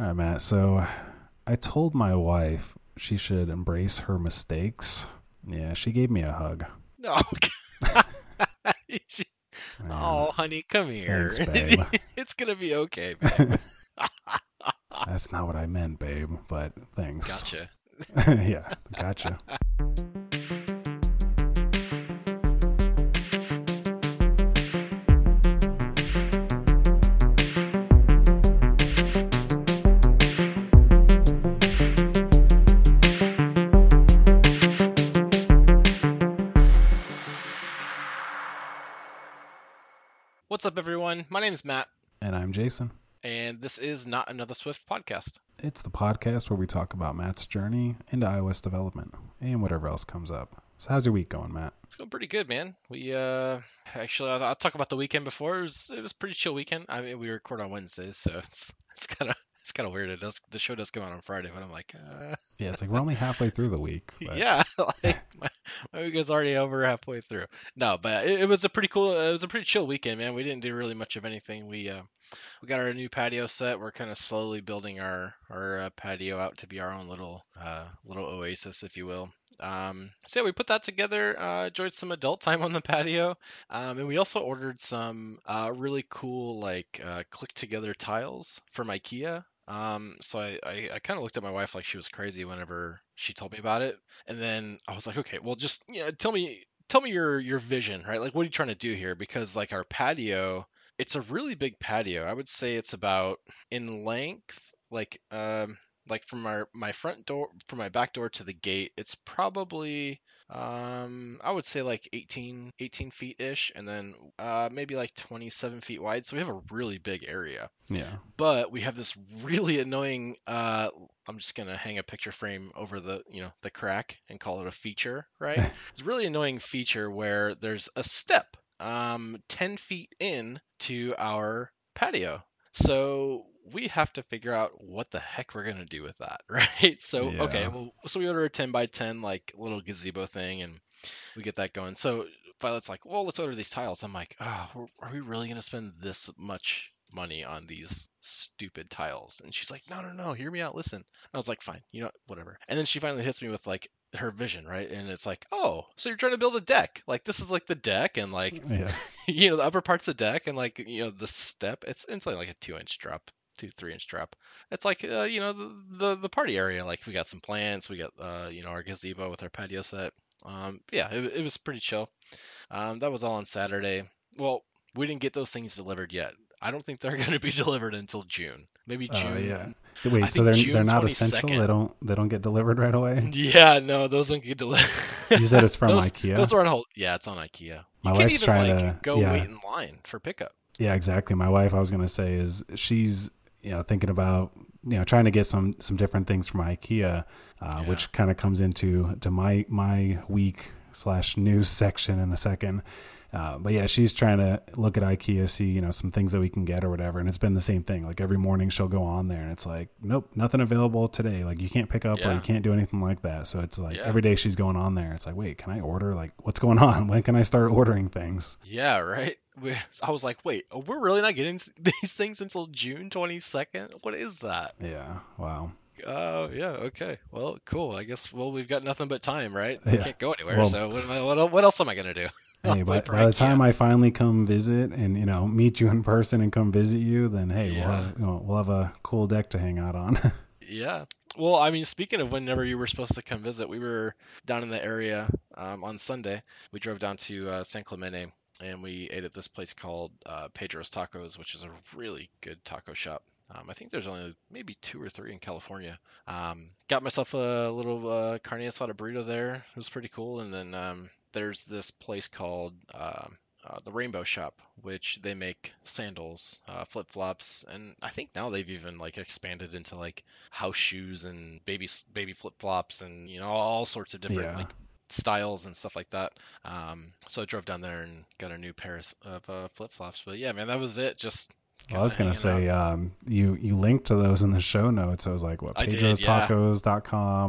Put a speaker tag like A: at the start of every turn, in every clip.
A: All right, Matt. So I told my wife she should embrace her mistakes. Yeah, she gave me a hug.
B: Oh, no. oh, honey, come here.
A: Thanks, babe.
B: it's gonna be okay. Babe.
A: That's not what I meant, babe, but thanks.
B: Gotcha.
A: yeah, gotcha.
B: What's up, everyone? My name is Matt,
A: And I'm Jason.
B: and this is not another Swift podcast.
A: It's the podcast where we talk about Matt's journey into iOS development and whatever else comes up. So, how's your week going, Matt?
B: It's going pretty good, man. We uh, actually, I'll, I'll talk about the weekend before. It was it was a pretty chill weekend. I mean, we record on Wednesdays, so it's it's kind of it's kind of weird. It does the show does come out on Friday, but I'm like, uh,
A: Yeah, it's like we're only halfway through the week. But
B: yeah, like my, my week is already over halfway through. No, but it, it was a pretty cool. It was a pretty chill weekend, man. We didn't do really much of anything. We uh, we got our new patio set. We're kind of slowly building our our uh, patio out to be our own little uh, little oasis, if you will. Um, so yeah, we put that together. Uh, enjoyed some adult time on the patio, um, and we also ordered some uh, really cool like uh, click together tiles from IKEA. Um, so I, I, I kind of looked at my wife like she was crazy whenever she told me about it, and then I was like, okay, well, just you know, tell me tell me your your vision, right? Like, what are you trying to do here? Because like our patio, it's a really big patio. I would say it's about in length, like um, like from our my front door from my back door to the gate. It's probably um i would say like 18 18 feet ish and then uh maybe like 27 feet wide so we have a really big area.
A: Yeah,
B: but we have this really annoying uh i'm just gonna hang a picture frame over the you know the crack and call it a feature right? It's a really annoying feature where there's a step um 10 feet in to our patio. So we have to figure out what the heck we're gonna do with that right? So okay well so we order a 10 by 10 like little gazebo thing and we get that going. So violet's like well let's order these tiles. I'm like oh we're- we really gonna spend this much money on these stupid tiles? And she's like no no no hear me out listen. I was like fine you know whatever. And then she finally hits me with like her vision right? And it's like oh so you're trying to build a deck? Like this is like the deck and like
A: yeah,
B: you know the upper parts of the deck and like you know the step it's it's only like a two inch drop two three inch drop it's like uh, you know the, the the party area like we got some plants we got uh you know our gazebo with our patio set um yeah it, it was pretty chill um that was all on saturday well we didn't get those things delivered yet i don't think they're going to be delivered until june maybe
A: Oh,
B: june
A: yeah. Wait,
B: I
A: so they're
B: June
A: they're not essential. They don't they don't get delivered right away.
B: yeah no those don't get delivered
A: You said it's from
B: those,
A: IKEA.
B: those are on hold yeah it's on ikea
A: My
B: you can't
A: wife's
B: even
A: trying
B: like
A: to-
B: go
A: yeah.
B: wait in line for pickup
A: Yeah, exactly. My wife, I was gonna say, is she's you know thinking about you know trying to get some some different things from IKEA, uh,
B: Yeah.
A: which kind of comes into to my my week slash news section in a second. Uh, but yeah, she's trying to look at IKEA, see you know some things that we can get or whatever, and it's been the same thing. Like every morning she'll go on there, and it's like, nope, nothing available today. Like you can't pick up or you can't do anything like that. So it's like
B: Yeah.
A: every day she's going on there. It's like, wait, can I order? Like, what's going on? When can I start ordering things?
B: Yeah, right. We, I was like, wait, we're really not getting these things until June 22nd? What is that?
A: Yeah, wow.
B: Oh, yeah, okay. Well, cool. I guess, well, we've got nothing but time, right? I
A: Yeah.
B: can't go anywhere,
A: Well-
B: so what, am I, what, what else am I going to do?
A: Hey, by, by the time I finally come visit and you know meet you in person and come visit you, then hey, we'll have you know, we'll have a cool deck to hang out on.
B: Yeah. Well, I mean, speaking of whenever you were supposed to come visit, we were down in the area um, on Sunday. We drove down to uh, San Clemente and we ate at this place called uh, Pedro's Tacos, which is a really good taco shop. Um, I think there's only maybe two or three in California. Um, got myself a little uh, carne asada burrito there. It was pretty cool. And then um, there's this place called um uh, the Rainbow Shop, which they make sandals, uh, flip flops, and I think now they've even like expanded into like house shoes and baby baby flip flops and you know all sorts of different
A: Yeah.
B: like styles and stuff like that. Um, so I drove down there and got a new pair of uh, flip flops. But yeah, man, that was it. Just
A: Well, I was gonna say um, you you linked to those in the show notes. It was like what
B: I did, yeah.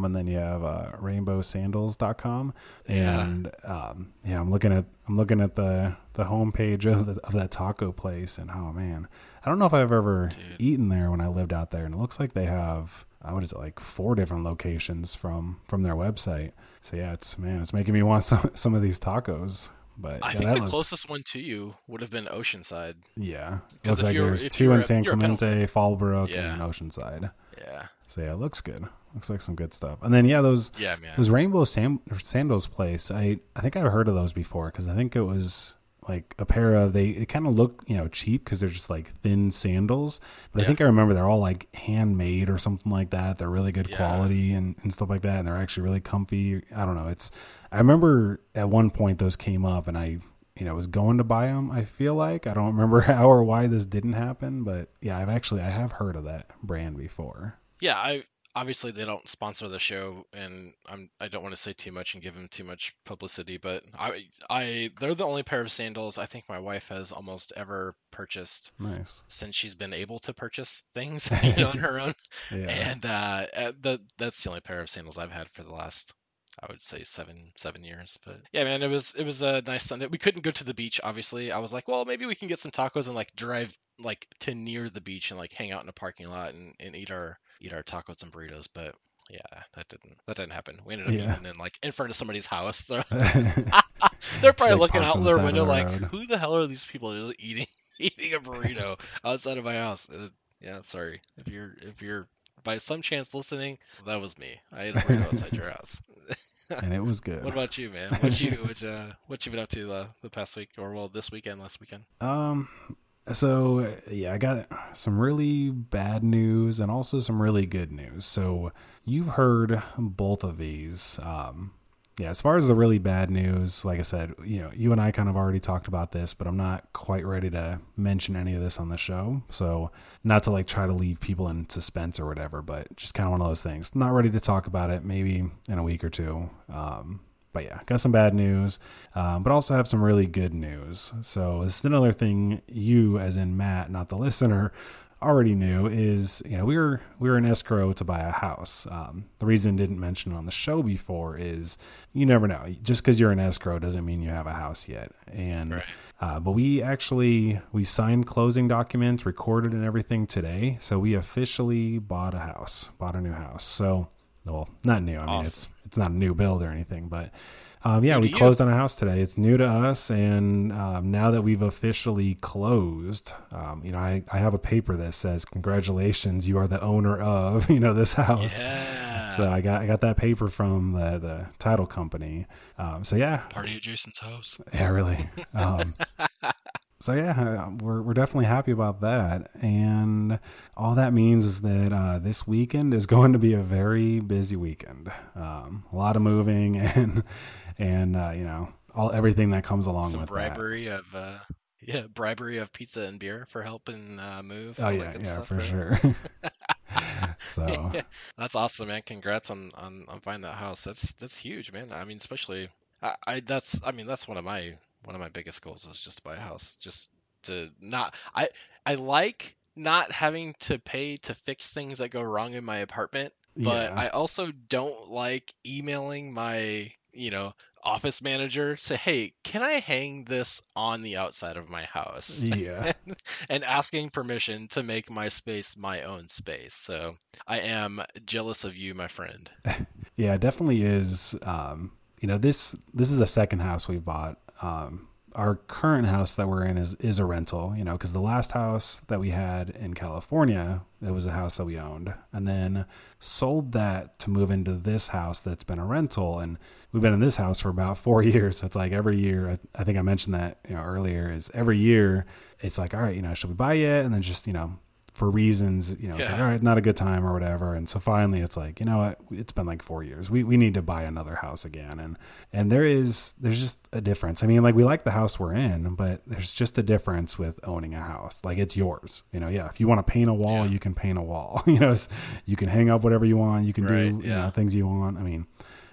A: and then you have uh, rainbowsandals.com
B: Yeah.
A: and um, yeah, I'm looking at I'm looking at the the homepage of the, of that taco place and oh man, I don't know if I've ever
B: Dude.
A: eaten there when I lived out there and it looks like they have uh, what is it like four different locations from from their website. So yeah, it's man, it's making me want some some of these tacos. But
B: I
A: yeah,
B: think the
A: looked-
B: closest one to you would have been Oceanside.
A: yeah,
B: 'Cause
A: looks
B: if
A: like there's two in San Clemente, Fallbrook,
B: Yeah.
A: and Oceanside.
B: Yeah.
A: So yeah, it looks good. Looks like some good stuff. And then yeah, those
B: Yeah, man.
A: those Rainbow Sam- Sandals place. I I think I've heard of those before because I think it was like a pair of they. Kind of look you know cheap because they're just like thin sandals. But I think I remember they're all like handmade or something like that. They're really good
B: Yeah.
A: quality and and stuff like that. And they're actually really comfy. I don't know. It's I remember at one point those came up and I. You know, was going to buy them. I feel like I don't remember how or why this didn't happen, but yeah, I've actually I have heard of that brand before.
B: Yeah, I obviously they don't sponsor the show, and I'm I don't want to say too much and give them too much publicity, but I I they're the only pair of sandals I think my wife has almost ever purchased
A: Nice.
B: since she's been able to purchase things you know, on her own,
A: Yeah.
B: and uh, uh, the that's the only pair of sandals I've had for the last. I would say seven seven years, but yeah, man, it was it was a nice Sunday. We couldn't go to the beach, obviously. I was like, well, maybe we can get some tacos and like drive like to near the beach and like hang out in a parking lot and, and eat our eat our tacos and burritos. But yeah, that didn't that didn't happen. We ended up
A: Yeah.
B: eating in like in front of somebody's house. They're, they're probably
A: like
B: looking out their window
A: the
B: like, who the hell are these people just eating eating a burrito outside of my house? Uh, yeah, sorry if you're if you're by some chance listening, that was me. I ate a burrito outside your house.
A: And it was good.
B: What about you, man? What you what uh what you been up to uh, the past week or well this weekend, last weekend?
A: Um, so yeah, I got some really bad news and also some really good news. So you've heard both of these. Um, yeah, as far as the really bad news, like I said, you know, you and I kind of already talked about this, but I'm not quite ready to mention any of this on the show. So not to like try to leave people in suspense or whatever, but just kind of one of those things. Not ready to talk about it. Maybe in a week or two. Um, but yeah, got some bad news, um, but also have some really good news. So this is another thing you, as in Matt, not the listener, already knew is you know we were we were in escrow to buy a house. Um, the reason I didn't mention on the show before is you never know. Just because you're in escrow doesn't mean you have a house yet. And
B: Right.
A: uh, but we actually we signed closing documents, recorded and everything today. So we officially bought a house, bought a new house. So well, not new. I mean,
B: Awesome.
A: it's it's not a new build or anything, but um, yeah,
B: New
A: we
B: you.
A: closed on a house today. It's new to us, and um, now that we've officially closed, um, you know, I, I have a paper that says congratulations, you are the owner of you know this house.
B: Yeah.
A: So I got I got that paper from the the title company. Um, so yeah,
B: Party at Jason's house.
A: yeah, really. Um, so yeah, we're we're definitely happy about that, and all that means is that uh, this weekend is going to be a very busy weekend. Um, a lot of moving and and uh, you know all everything that comes along
B: Some
A: with that.
B: bribery of uh yeah, bribery of pizza and beer for helping uh, move.
A: Oh yeah, yeah, for
B: right?
A: sure. so
B: That's awesome, man. Congrats on, on on finding that house. That's that's huge, man. I mean, especially I, I that's I mean that's one of my one of my biggest goals is just to buy a house. Just to not I I like not having to pay to fix things that go wrong in my apartment, but
A: yeah,
B: I also don't like emailing my you know office manager say hey can i hang this on the outside of my house
A: yeah.
B: and asking permission to make my space my own space. So I am jealous of you, my friend.
A: Yeah, definitely is. Um, you know, this this is the second house we've bought. Um, our current house that we're in is is a rental. You know, because the last house that we had in California, it was a house that we owned, and then sold that to move into this house that's been a rental. And we've been in this house for about four years. So it's like every year. I, I think I mentioned that you know earlier. Is every year it's like, all right, you know, should we buy it? And then just you know for reasons, you know, it's like, all right, not a good time or whatever. And so finally it's like, you know what, it's been like four years. We, we need to buy another house again. And, and there is, there's just a difference. I mean, like we like the house we're in, but there's just a difference with owning a house. Like it's yours, you know, yeah. If you want to paint a wall,
B: Yeah.
A: you can paint a wall, you know, you can hang up whatever you want. You can
B: Right,
A: do, you know, things you want. I mean,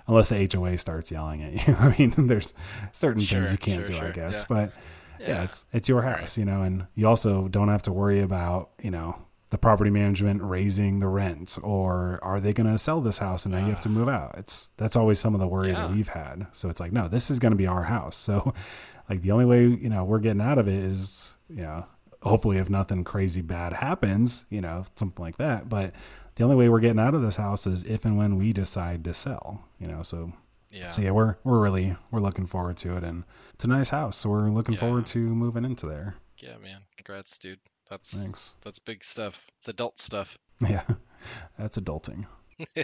A: unless the HOA starts yelling at you. I mean, there's certain
B: Sure,
A: things you can't
B: sure,
A: do, I guess,
B: yeah.
A: but yeah,
B: Yeah.
A: it's it's your
B: Right.
A: house, you know, and you also don't have to worry about, you know, the property management raising the rent or are they going to sell this house and now you have to move out. It's that's always some of the worry that we've had. So it's like, no, this is going to be our house. So like the only way, you know, we're getting out of it is, you know, hopefully if nothing crazy bad happens, you know, something like that, but the only way we're getting out of this house is if and when we decide to sell, you know. So
B: Yeah.
A: so yeah, we're we're really we're looking forward to it, and it's a nice house. So we're looking
B: Yeah.
A: forward to moving into there.
B: Yeah, man. Congrats, dude. That's
A: Thanks.
B: that's big stuff. It's adult stuff.
A: Yeah, that's adulting.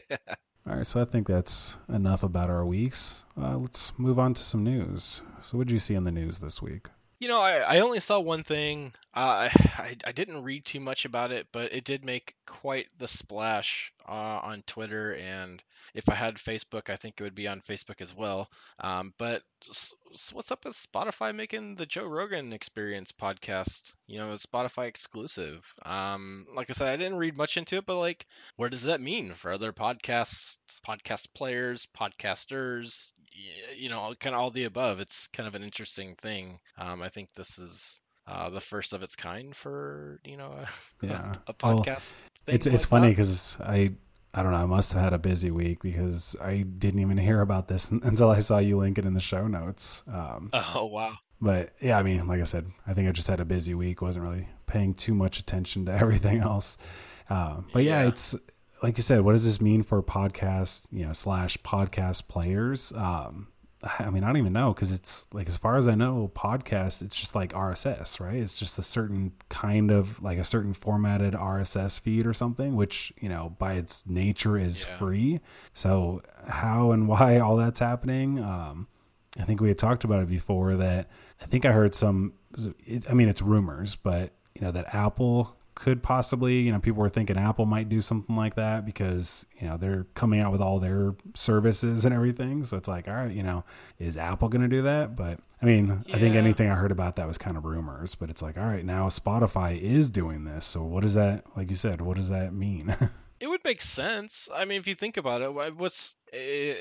A: All right, so I think that's enough about our weeks. Uh, let's move on to some news. So, what did you see in the news this week?
B: You know, I, I only saw one thing. Uh, I I didn't read too much about it, but it did make quite the splash uh, on Twitter, and if I had Facebook, I think it would be on Facebook as well. Um, but s- what's up with Spotify making the Joe Rogan Experience podcast? You know, a Spotify exclusive. Um, like I said, I didn't read much into it, but like, what does that mean for other podcasts, podcast players, podcasters? You know, kind of all the above. It's kind of an interesting thing. Um, I think this is uh, the first of its kind for you know a,
A: Yeah.
B: a
A: Well,
B: podcast.
A: It's
B: thing
A: it's
B: like
A: funny because I I don't know. I must have had a busy week because I didn't even hear about this until I saw you link it in the show notes. Um,
B: Oh wow.
A: but yeah, I mean, like I said, I think I just had a busy week. wasn't really paying too much attention to everything else. Um, but yeah,
B: Yeah.
A: it's like you said. What does this mean for podcast, you know, slash podcast players? Um, I mean, I don't even know because it's like as far as I know, podcast it's just like RSS, right? It's just a certain kind of like a certain formatted RSS feed or something, which you know by its nature is
B: Yeah.
A: free. So how and why all that's happening? Um, I think we had talked about it before that I think I heard some it, I mean it's rumors but you know that Apple could possibly you know people were thinking Apple might do something like that because you know they're coming out with all their services and everything. So it's like all right you know is Apple going to do that? But I mean I think anything I heard about that was kind of rumors but it's like all right now Spotify is doing this. So what does that like you said what does that mean?
B: It would make sense. I mean, if you think about it, what's eh,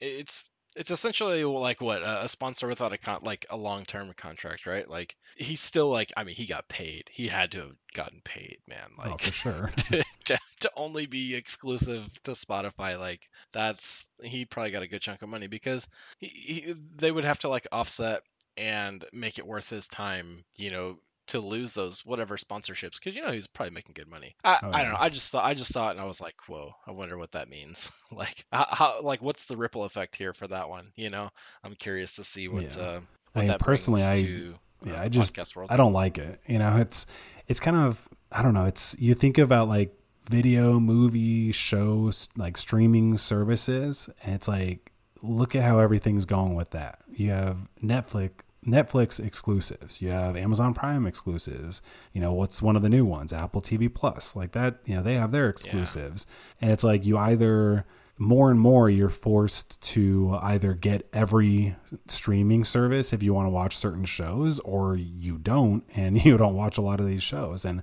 B: it's it's essentially like what a sponsor without a con- like a long term contract, right? Like he's still like, I mean, he got paid. He had to have gotten paid, man.
A: oh
B: Like
A: for sure
B: to, to, to only be exclusive to Spotify, like that's he probably got a good chunk of money because he, he, they would have to like offset and make it worth his time, you know, to lose those whatever sponsorships because you know he's probably making good money. I,
A: Oh,
B: I don't
A: yeah.
B: know. I just thought I just saw it and I was like, whoa, I wonder what that means. like how, how like what's the ripple effect here for that one? You know, I'm curious to see what
A: Yeah.
B: uh,
A: I mean, personally, I-
B: to
A: yeah,
B: uh,
A: I just-. I don't like it. You know, it's it's kind of I don't know. It's you think about like video, movie, shows, like streaming services, and it's like look at how everything's going with that. You have Netflix Netflix exclusives. You have Amazon Prime exclusives. You know, what's one of the new ones? Apple TV Plus. Like that, you know, they have their exclusives. And it's like you either more and more you're forced to either get every streaming service if you want to watch certain shows or you don't and you don't watch a lot of these shows and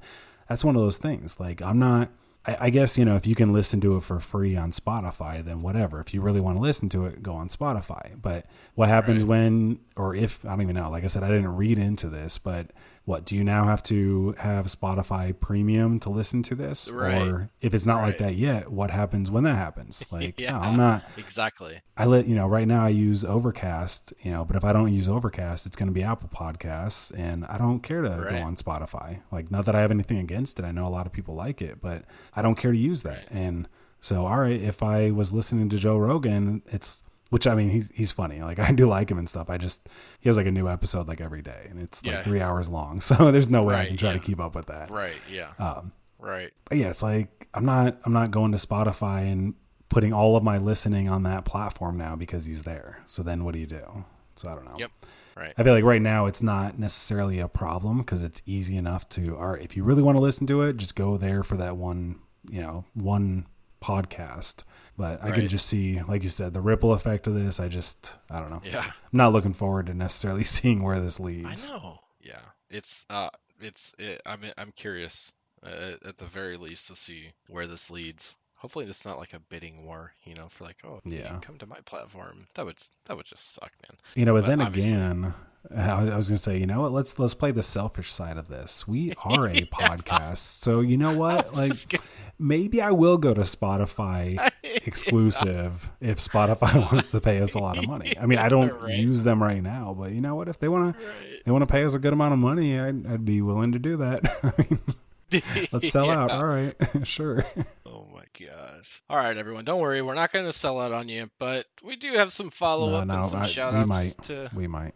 A: that's one of those things like i'm not I, I guess you know if you can listen to it for free on spotify then whatever. If you really want to listen to it go on spotify. But what happens
B: Right.
A: when or if i don't even know. Like i said i didn't read into this but what do you now have to have spotify premium to listen to this
B: Right.
A: or if it's not like that yet what happens when that happens like no,
B: Yeah.
A: i'm not
B: exactly.
A: I let you know right now I use Overcast, you know, but if I don't use Overcast, it's going to be Apple Podcasts, and I don't care to
B: Right.
A: go on Spotify. Like, not that I have anything against it. I know a lot of people like it, but I don't care to use that.
B: Right.
A: And so, all right, if I was listening to Joe Rogan, it's which I mean he's he's funny. Like I do like him and stuff. I just he has like a new episode like every day, and it's like
B: Yeah.
A: three hours long. So there's no way I can try to keep up with that.
B: Right. Yeah.
A: Um,
B: Right.
A: but yeah, it's like I'm not I'm not going to Spotify and putting all of my listening on that platform now because he's there. So then what do you do? So I don't know.
B: Yep. Right.
A: I feel like right now it's not necessarily a problem because it's easy enough to or if you really want to listen to it, just go there for that one, you know, one podcast. But I can just see, like you said, the ripple effect of this. I just I don't know.
B: Yeah.
A: I'm not looking forward to necessarily seeing where this leads.
B: I know. Yeah. It's uh it's it, I'm I'm curious uh, at the very least to see where this leads. Hopefully it's not like a bidding war, you know, for like, oh,
A: Yeah.
B: come to my platform. That would that would just suck, man.
A: You know, but,
B: But
A: then again, I was, was going to say, you know what? Let's let's play the selfish side of this. We are a podcast, so you know what? Like, maybe I will go to Spotify exclusive if Spotify wants to pay us a lot of money. I mean, I don't right. use them right now, but you know what? If they want to, they want to pay us a good amount of money, I'd, I'd be willing to do that. I mean, let's sell yeah. out. All right, sure.
B: Oh my gosh! All right, everyone, don't worry. We're not going to sell out on you, but we do have some follow up no, no, and some I, shout outs. To...
A: We might.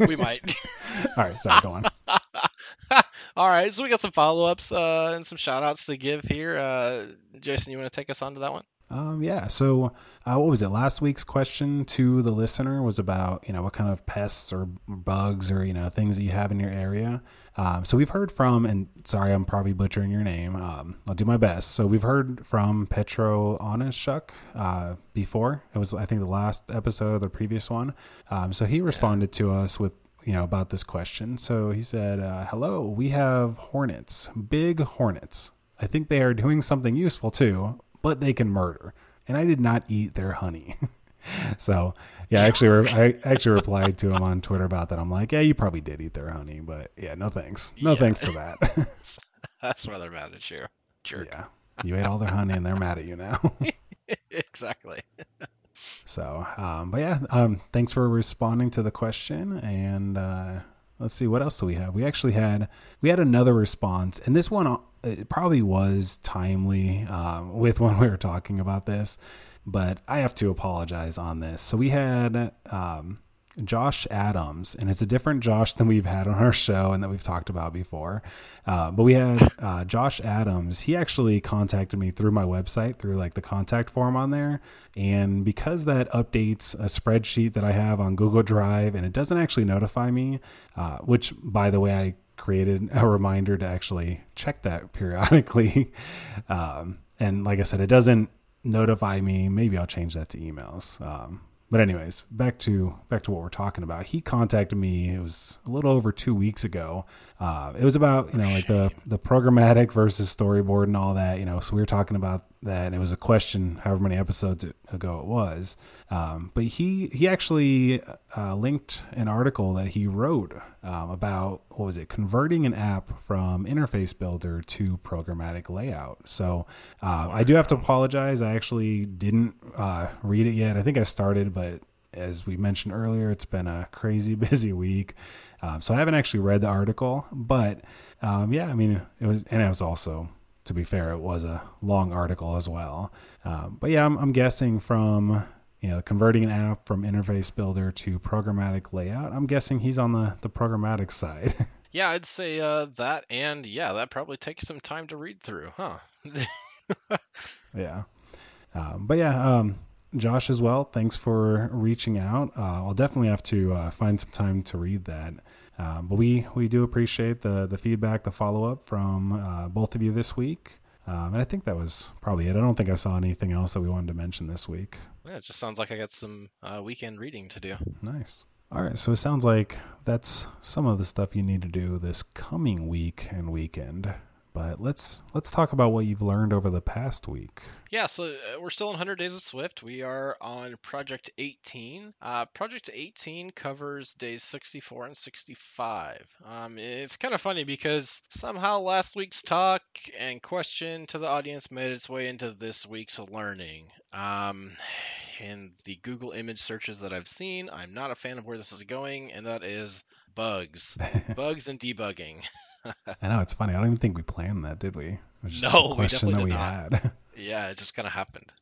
B: We might.
A: All right, sorry, go on.
B: All right, so we got some follow ups uh, and some shout outs to give here. Uh, Jason, you want to take us on to that one?
A: Um, yeah. So, uh, what was it? Last week's question to the listener was about you know what kind of pests or bugs or you know things that you have in your area. Um, so we've heard from, and sorry, I'm probably butchering your name. Um, I'll do my best. So we've heard from Petro Onishuk uh, before. It was, I think, the last episode of the previous one. Um, so he responded yeah. to us with, you know, about this question. So he said, uh, "Hello, we have hornets, big hornets. I think they are doing something useful too, but they can murder. And I did not eat their honey." so yeah, I actually, re- I actually replied to him on Twitter about that. I'm like, yeah, you probably did eat their honey, but yeah, no thanks, no yeah. thanks to that.
B: That's why they're mad at you, jerk.
A: Yeah, you ate all their honey, and they're mad at you now.
B: exactly.
A: so, um, but yeah, um, thanks for responding to the question, and uh, let's see what else do we have. We actually had we had another response, and this one uh, it probably was timely um, with when we were talking about this but I have to apologize on this. So we had um, Josh Adams, and it's a different Josh than we've had on our show and that we've talked about before. Uh, but we had uh, Josh Adams. He actually contacted me through my website, through like the contact form on there. And because that updates a spreadsheet that I have on Google Drive, and it doesn't actually notify me, uh, which by the way, I created a reminder to actually check that periodically. Um, and like I said, it doesn't notify me. Maybe I'll change that to emails. Um, but anyways, back to back to what we're talking about. He contacted me. It was a little over two weeks ago. Uh, it was about you know like the the programmatic versus storyboard and all that. You know, so we were talking about that, it was a question, however many episodes ago it was. Um, but he he actually uh, linked an article that he wrote um, about what was it converting an app from interface builder to programmatic layout. So uh, I do have to apologize. I actually didn't uh, read it yet. I think I started, but as we mentioned earlier, it's been a crazy busy week. Um, so I haven't actually read the article, but um, yeah, I mean, it was, and it was also, to be fair, it was a long article as well. Um, but yeah, I'm, I'm guessing from you know, converting an app from interface builder to programmatic layout. I'm guessing he's on the, the programmatic side.
B: yeah, I'd say uh, that, and yeah, that probably takes some time to read through, huh?
A: yeah. Um, but yeah, um, Josh as well. Thanks for reaching out. Uh, I'll definitely have to uh, find some time to read that. Uh, but we we do appreciate the the feedback, the follow up from uh, both of you this week. Um, and I think that was probably it. I don't think I saw anything else that we wanted to mention this week.
B: Yeah, it just sounds like I got some uh, weekend reading to do.
A: Nice. All right, so it sounds like that's some of the stuff you need to do this coming week and weekend. But let's let's talk about what you've learned over the past week.
B: Yeah, so uh, we're still in 100 Days of Swift. We are on Project 18. Uh, Project 18 covers days 64 and 65. Um, it's kind of funny because somehow last week's talk and question to the audience made its way into this week's learning. Um, in the Google image searches that I've seen, I'm not a fan of where this is going, and that is bugs, bugs and debugging.
A: I know it's funny. I don't even think we planned that, did we? It was just no, a question that we not. had.
B: yeah, it just kind of happened.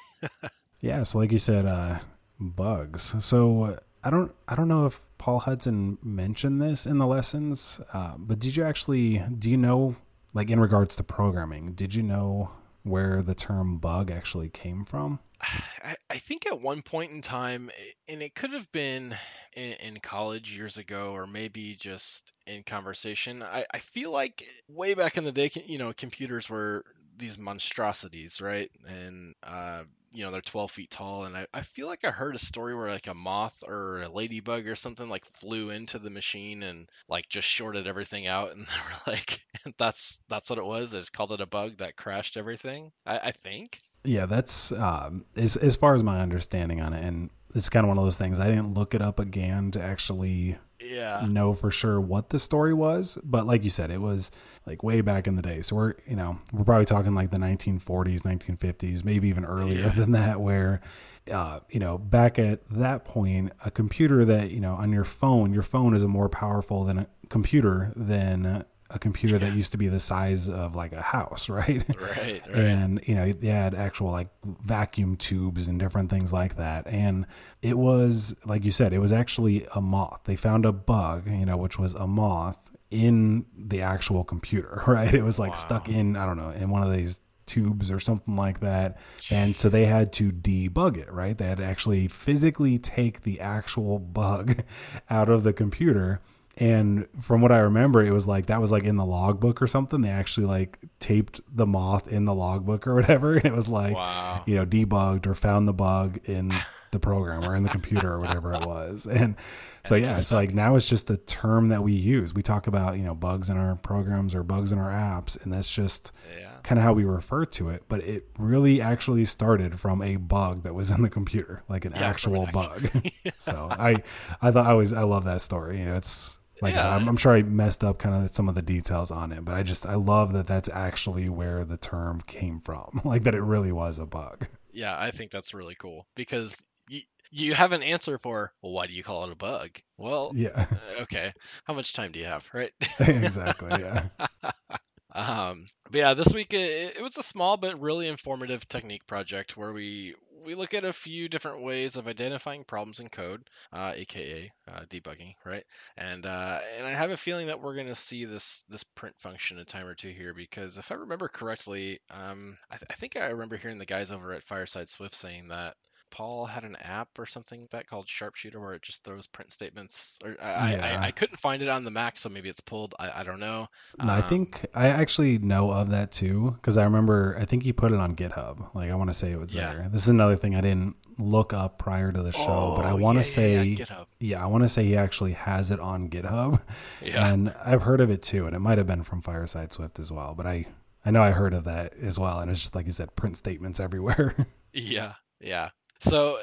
A: yeah, so like you said, uh, bugs. So I don't, I don't know if Paul Hudson mentioned this in the lessons, uh, but did you actually, do you know, like in regards to programming, did you know where the term bug actually came from?
B: I, think at one point in time, and it could have been in, in college years ago, or maybe just in conversation. I, I feel like way back in the day, you know, computers were these monstrosities, right? And uh, you know they're 12 feet tall and I, I feel like i heard a story where like a moth or a ladybug or something like flew into the machine and like just shorted everything out and they were like that's that's what it was they just called it a bug that crashed everything i, I think
A: yeah, that's um, as as far as my understanding on it, and it's kind of one of those things. I didn't look it up again to actually
B: yeah.
A: know for sure what the story was, but like you said, it was like way back in the day. So we're, you know, we're probably talking like the 1940s, 1950s, maybe even earlier
B: Yeah.
A: than that, where, uh, you know, back at that point, a computer that, you know, on your phone, your phone is a more powerful than a computer than a computer that used to be the size of like a house, right?
B: Right, right.
A: and you know they had actual like vacuum tubes and different things like that. And it was like you said it was actually a moth. They found a bug you know which was a moth in the actual computer right? It was like stuck in i don't know in one of these tubes or something like that. And so they had to debug it right? They had to actually physically take the actual bug out of the computer and from what I remember, it was like that was like in the logbook or something. They actually like taped the moth in the logbook or whatever. And it was like,
B: Wow.
A: you know, debugged or found the bug in the program or in the computer or whatever it was. And so, yeah, it's like now it's just a term that we use. We talk about, you know, bugs in our programs or bugs in our apps. And that's just
B: Yeah.
A: kind of how we refer to it. But it really actually started from a bug that was in the computer, like an
B: Yeah,
A: actual bug. so I, I thought I was, I love that story. You know, it's, like I
B: Yeah.
A: I'm, I'm sure I messed up kind of some of the details on it, but I just I love that that's actually where the term came from, like that it really was a bug.
B: Yeah, I think that's really cool because you you have an answer for well, why do you call it a bug? Well,
A: Yeah,
B: uh, okay. How much time do you have, right?
A: exactly. Yeah,
B: um, but yeah, this week it, it was a small but really informative technique project where we we look at a few different ways of identifying problems in code, uh, aka uh, debugging, right? And uh, and I have a feeling that we're going to see this this print function a time or two here because if I remember correctly, um, I, th- I think I remember hearing the guys over at Fireside Swift saying that. Paul had an app or something like that called Sharpshooter where it just throws print statements. Or I, I,
A: Yeah.
B: I, I couldn't find it on the Mac, so maybe it's pulled. I, I don't know.
A: no, I
B: Um,
A: think I actually know of that too because I remember I think he put it on GitHub. Like I want to say it was
B: Yeah.
A: there. This is another thing I didn't look up prior to the show, but I
B: Oh,
A: want to
B: yeah,
A: say,
B: yeah, GitHub.
A: yeah, I want to say he actually has it on GitHub,
B: Yeah.
A: and I've heard of it too, and it might have been from Fireside Swift as well, but I. I know I heard of that as well, and it's just like you said, print statements everywhere.
B: Yeah, yeah. So,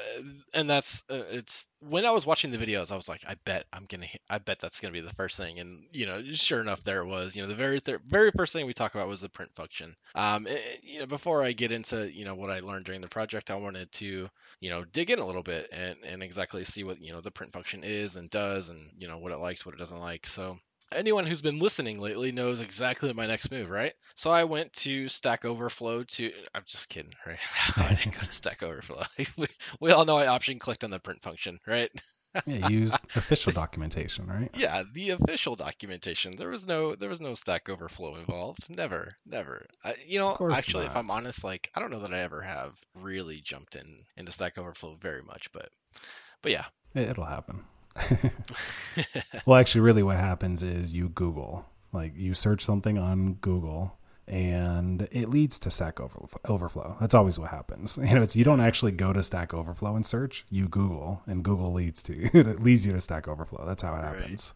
B: and that's uh, it's when I was watching the videos, I was like, I bet I'm gonna, I bet that's gonna be the first thing, and you know, sure enough, there it was. You know, the very th- very first thing we talk about was the print function. Um, eh, eh, you know, before I get into you know what I learned during the project, I wanted to you know dig in a little bit and and exactly see what you know the print function is and does, and you know what it likes, what it doesn't like. So. Anyone who's been listening lately knows exactly my next move, right? So I went to Stack Overflow to. I'm just kidding, right? I didn't go to Stack Overflow. we, we all know I option clicked on the print function, right?
A: yeah, use official documentation, right?
B: Yeah, the official documentation. There was no there was no Stack Overflow involved. Never, never. I, you know, actually, if I'm honest, like I don't know that I ever have really jumped in into Stack Overflow very much, but but yeah.
A: It'll happen. well, actually, really, what happens is you Google, like you search something on Google, and it leads to Stack Overflow. That's always what happens. You know, it's you don't actually go to Stack Overflow and search. You Google, and Google leads to you. it leads you to Stack Overflow. That's how it
B: Right.
A: happens.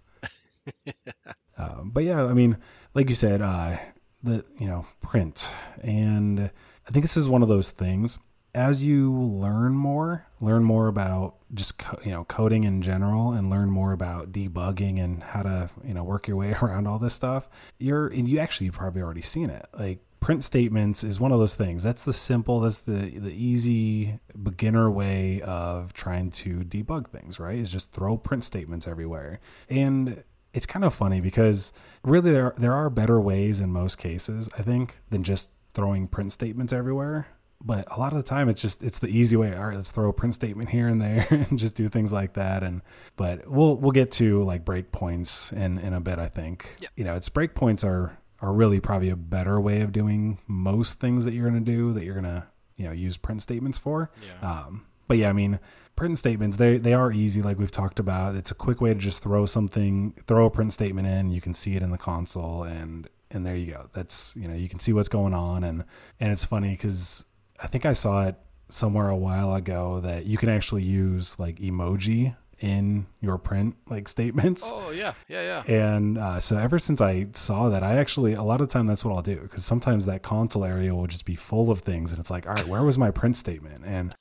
A: um, but yeah, I mean, like you said, uh, the you know print, and I think this is one of those things. As you learn more, learn more about just co- you know coding in general, and learn more about debugging and how to you know work your way around all this stuff. You're and you actually you've probably already seen it. Like print statements is one of those things. That's the simple, that's the the easy beginner way of trying to debug things. Right? Is just throw print statements everywhere and it's kind of funny because really there there are better ways in most cases I think than just throwing print statements everywhere. But a lot of the time it's just it's the easy way. All right, let's throw a print statement here and there and just do things like that. And but we'll we'll get to like breakpoints in in a bit. I think
B: Yeah.
A: you know it's breakpoints are are really probably a better way of doing most things that you're gonna do that you're gonna you know use print statements for.
B: Yeah.
A: Um, but yeah, I mean, print statements they they are easy, like we've talked about. It's a quick way to just throw something, throw a print statement in. You can see it in the console, and and there you go. That's you know you can see what's going on, and and it's funny because I think I saw it somewhere a while ago that you can actually use like emoji in your print like statements.
B: Oh yeah, yeah, yeah.
A: And uh, so ever since I saw that, I actually a lot of time that's what I'll do because sometimes that console area will just be full of things, and it's like, all right, where was my print statement? And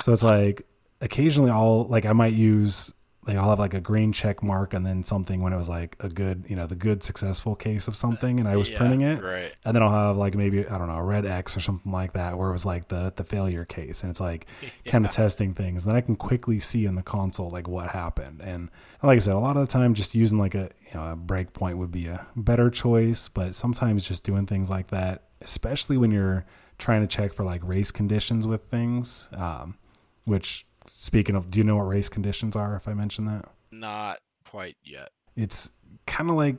A: so it's like occasionally I'll like I might use they all have like a green check mark and then something when it was like a good, you know, the good successful case of something and I was
B: Yeah,
A: printing it.
B: Right.
A: And then I'll have like maybe I don't know a red X or something like that, where it was like the the failure case, and it's like kind of testing things. Then I can quickly see in the console like what happened. And like I said, a lot of the time, just using like a you know a breakpoint would be a better choice. But sometimes just doing things like that, especially when you're trying to check for like race conditions with things. Um, which speaking of, do you know what race conditions are? If I mention that
B: Not quite yet.
A: it's kind of like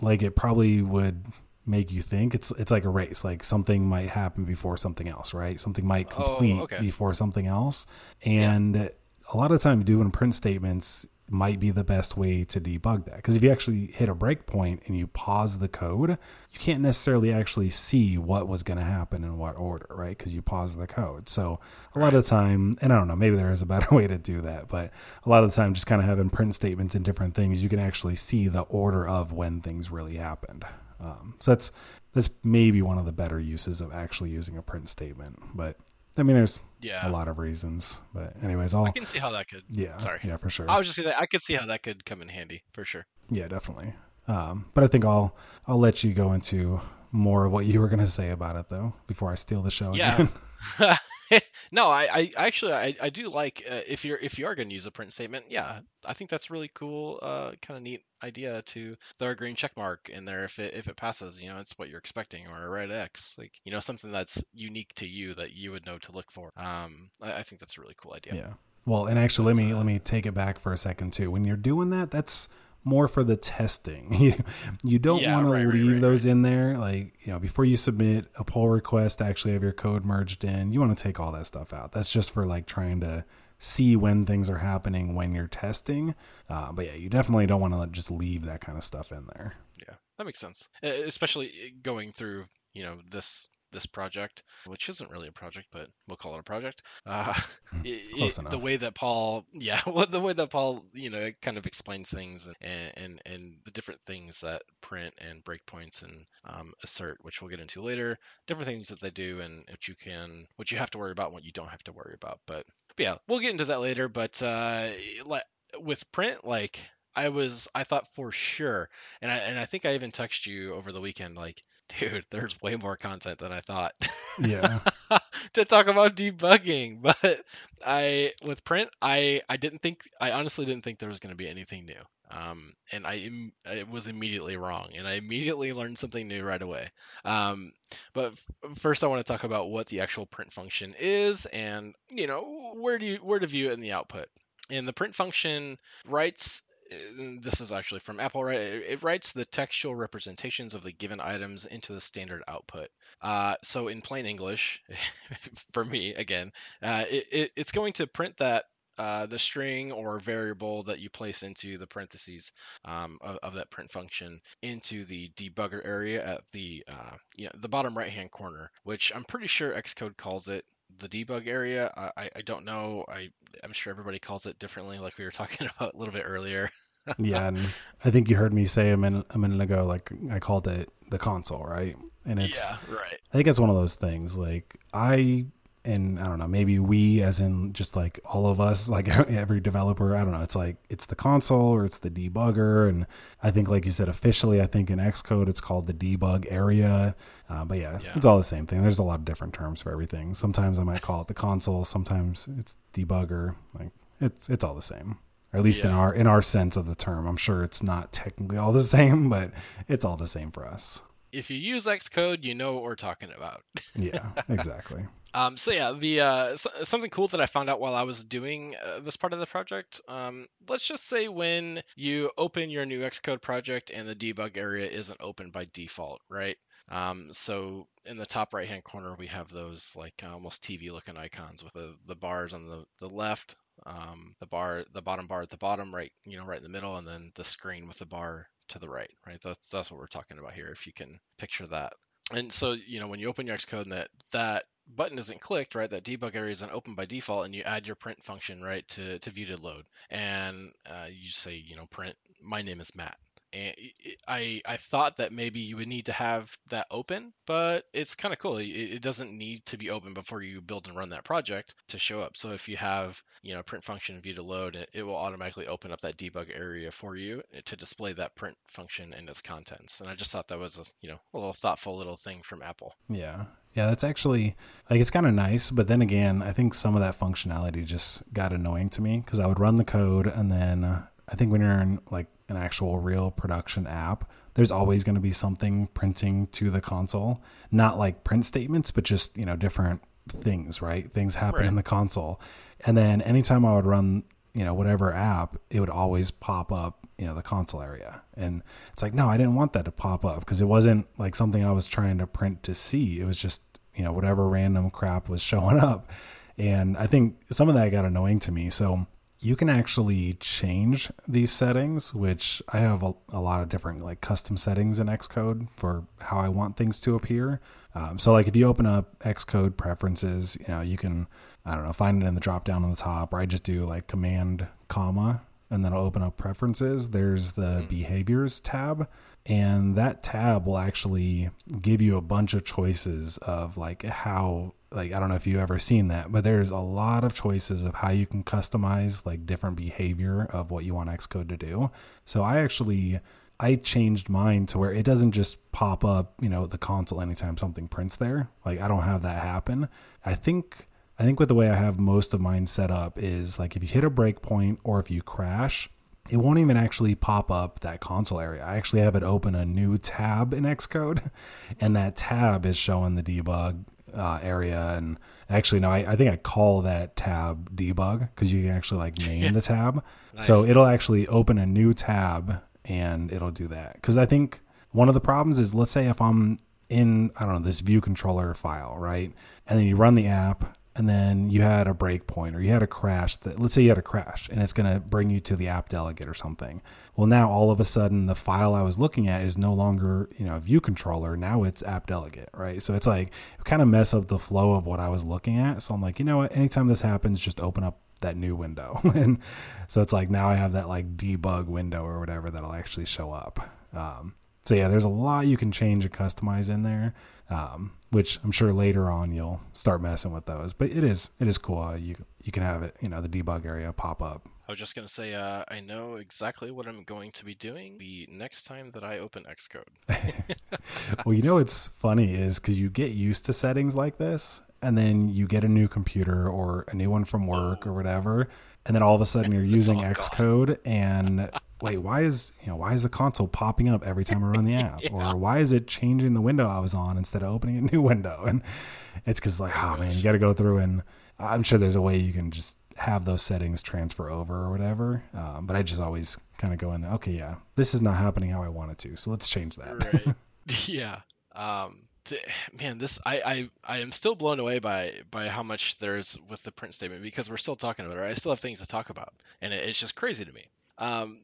A: like it probably would make you think it's it's like a race like something might happen before something else right something might
B: Oh,
A: complete
B: okay.
A: before something else and a lot of the time doing print statements might be the best way to debug that. Because if you actually hit a breakpoint and you pause the code you can't necessarily actually see what was going to happen in what order right? Because you pause the code. So a lot of the time and i don't know maybe there is a better way to do that but a lot of the time just kind of having print statements and different things you can actually see the order of when things really happened. Um, so that's that's maybe one of the better uses of actually using a print statement but i mean there's
B: Yeah.
A: a lot of reasons but anyways i'll
B: I can see how that could.
A: yeah
B: Sorry.
A: yeah for sure
B: I was just gonna. I could see how that could come in handy for sure.
A: yeah, definitely. Um, but I think I'll I'll let you go into more of what you were going to say about it though before I steal the show
B: Yeah.
A: again.
B: no, I, I actually I, I do like uh, if you're if you are going to use a print statement, yeah, I think that's really cool, uh, kind of neat idea to throw a green check mark in there if it if it passes, you know, it's what you're expecting or a red X, like you know something that's unique to you that you would know to look for. Um, I, I think that's a really cool idea.
A: yeah. Well, and actually, let me let me take it back for a second too. When you're doing that, that's more for the testing. You don't
B: Yeah,
A: want to
B: right, right,
A: leave
B: right,
A: those in there. Like you know, before you submit a pull request, to actually have your code merged in. You want to take all that stuff out. That's just for like trying to see when things are happening when you're testing. Uh, but yeah, you definitely don't want to just leave that kind of stuff in there.
B: Yeah, that makes sense. Especially eh, going through, you know, this this project, which isn't really a project, but we'll call it a project. Uh, it-
A: Hmm,
B: it- the way that Paul, yeah, well, the way that Paul, you know, kind of explains things and and and the different things that print and breakpoints and um, assert, which we'll get into later, different things that they do and what you can, what you have to worry about, and what you don't have to worry about. But, but yeah, we'll get into that later. But uh, like with print, like. I was I thought for sure and I and I think I even texted you over the weekend like dude there's way more content than I thought
A: Yeah.
B: to talk about debugging but I with print I I didn't think I honestly didn't think there was going to be anything new um and I, I was immediately wrong and I immediately learned something new right away um but f- first I want to talk about what the actual print function is and you know where do you where to view it in the output and the print function writes this is actually from Apple, right? It it writes the textual representations of the given items into the standard output. Uh, so in plain English, for me again, uh, it, it, it's going to print that uh, the string or variable that you place into the parentheses um, of, of that print function into the debugger area at the uh, you know, the bottom right hand corner, which I'm pretty sure Xcode calls it the debug area. I, I- don't know. I I'm sure everybody calls it differently, like we were talking about a little bit earlier.
A: yeah, and I think you heard me say a minute a minute ago, like I called it the console, right? And it's
B: yeah, right.
A: I think it's one of those things. Like I and I don't know, maybe we, as in just like all of us, like every developer, I don't know. It's like it's the console or it's the debugger, and I think, like you said, officially, I think in Xcode it's called the debug area. Uh, but yeah,
B: Yeah.
A: it's all the same thing. There's a lot of different terms for everything. Sometimes I might call it the console. Sometimes it's debugger. Like it's it's all the same. Or at least in our in our sense of the term. I'm sure it's not technically all the same, but it's all the same for us.
B: If you use Xcode, you know what we're talking about.
A: Yeah, exactly.
B: Um, so yeah, the uh, s- something cool that I found out while I was doing uh, this part of the project. Um, let's just say when you open your new Xcode project and the debug area isn't open by default, right? Um, so in the top right hand corner, we have those like almost TV looking icons with the, the bars on the, the left, um, the bar, the bottom bar at the bottom, right, you know, right in the middle, and then the screen with the bar to the right, right? That's that's what we're talking about here. If you can picture that. And so, you know, when you open your Xcode and that that button isn't clicked, right? That debug area isn't open by default, and you add your print function, right, to to viewDidLoad, and uh, you say, you know, print. My name is Matt, and I I thought that maybe you would need to have that open, but it's kind of cool. It, it, doesn't need to be open before you build and run that project to show up. So if you have you know print function viewDidLoad, it, it will automatically open up that debug area for you eh, to display that print function and its contents. And I just thought that was a you know a little thoughtful little thing from Apple.
A: Yeah, yeah, that's actually like it's kind of nice, but then again, I think some of that functionality just got annoying to me because I would run the code and then uh, I think when you're in like an actual real production app, there's always going to be something printing to the console, not like print statements, but just, you know, different things, right? Things happen right. in the console. And then anytime I would run, you know, whatever app, it would always pop up, you know, the console area. And it's like, no, I didn't want that to pop up because it wasn't like something I was trying to print to see. It was just, you know, whatever random crap was showing up. And I think some of that got annoying to me. So you can actually change these settings, which I have a, a, lot of different like custom settings in Xcode for how I want things to appear. Um, so like if you open up Xcode preferences, you know, you can, I don't know, find it in the drop down on the top, or I just do like command comma and then I'll open up preferences. There's the mm-hmm. behaviors tab and that tab will actually give you a bunch of choices of like how like I don't know if you've ever seen that, but there's a lot of choices of how you can customize like different behavior of what you want Xcode to do. So I actually I changed mine to where it doesn't just pop up, you know, the console anytime something prints there. Like I don't have that happen. I think I think with the way I have most of mine set up is like if you hit a breakpoint or if you crash, it won't even actually pop up that console area. I actually have it open a new tab in Xcode, and that tab is showing the debug uh, area. And actually, no, I, I, think I call that tab debug because you can actually like name yeah. the tab. Nice. So it'll actually open a new tab and it'll do that. Because I think one of the problems is let's say if I'm in, I don't know, this view controller file, right? And then you run the app and then you had a breakpoint or you had a crash that let's say you had a crash and it's going to bring you to the app delegate or something. Well now all of a sudden the file i was looking at is no longer you know view controller. Now it's app delegate right? So it's like kind of mess up the flow of what i was looking at. So i'm like you know what? Anytime this happens just open up that new window. And so it's like now i have that like debug window or whatever that'll actually show up. Um, so yeah there's a lot you can change and customize in there um, which I'm sure later on you'll start messing with those. But it is it is cool. Uh, you you can have it, you know, the debug area pop up.
B: I was just gonna say, uh, I know exactly what I'm going to be doing the next time that I open Xcode.
A: well, you know what's funny is because you get used to settings like this, and then you get a new computer or a new one from work oh. or whatever, and then all of a sudden you're using oh, Xcode and wait, why is you know why is the console popping up every time I run the app, yeah. or why is it changing the window I was on instead of opening a new window? And it's because like oh man, you got to go through and I'm sure there's a way you can just have those settings transfer over or whatever. Um, but I just always kind of go in there. Okay, yeah, this is not happening how I want it to, so let's change that.
B: Right. yeah. Um, man, this I, I I am still blown away by by how much there's with the print statement because we're still talking about it. I still have things to talk about, and it, it's just crazy to me. Um,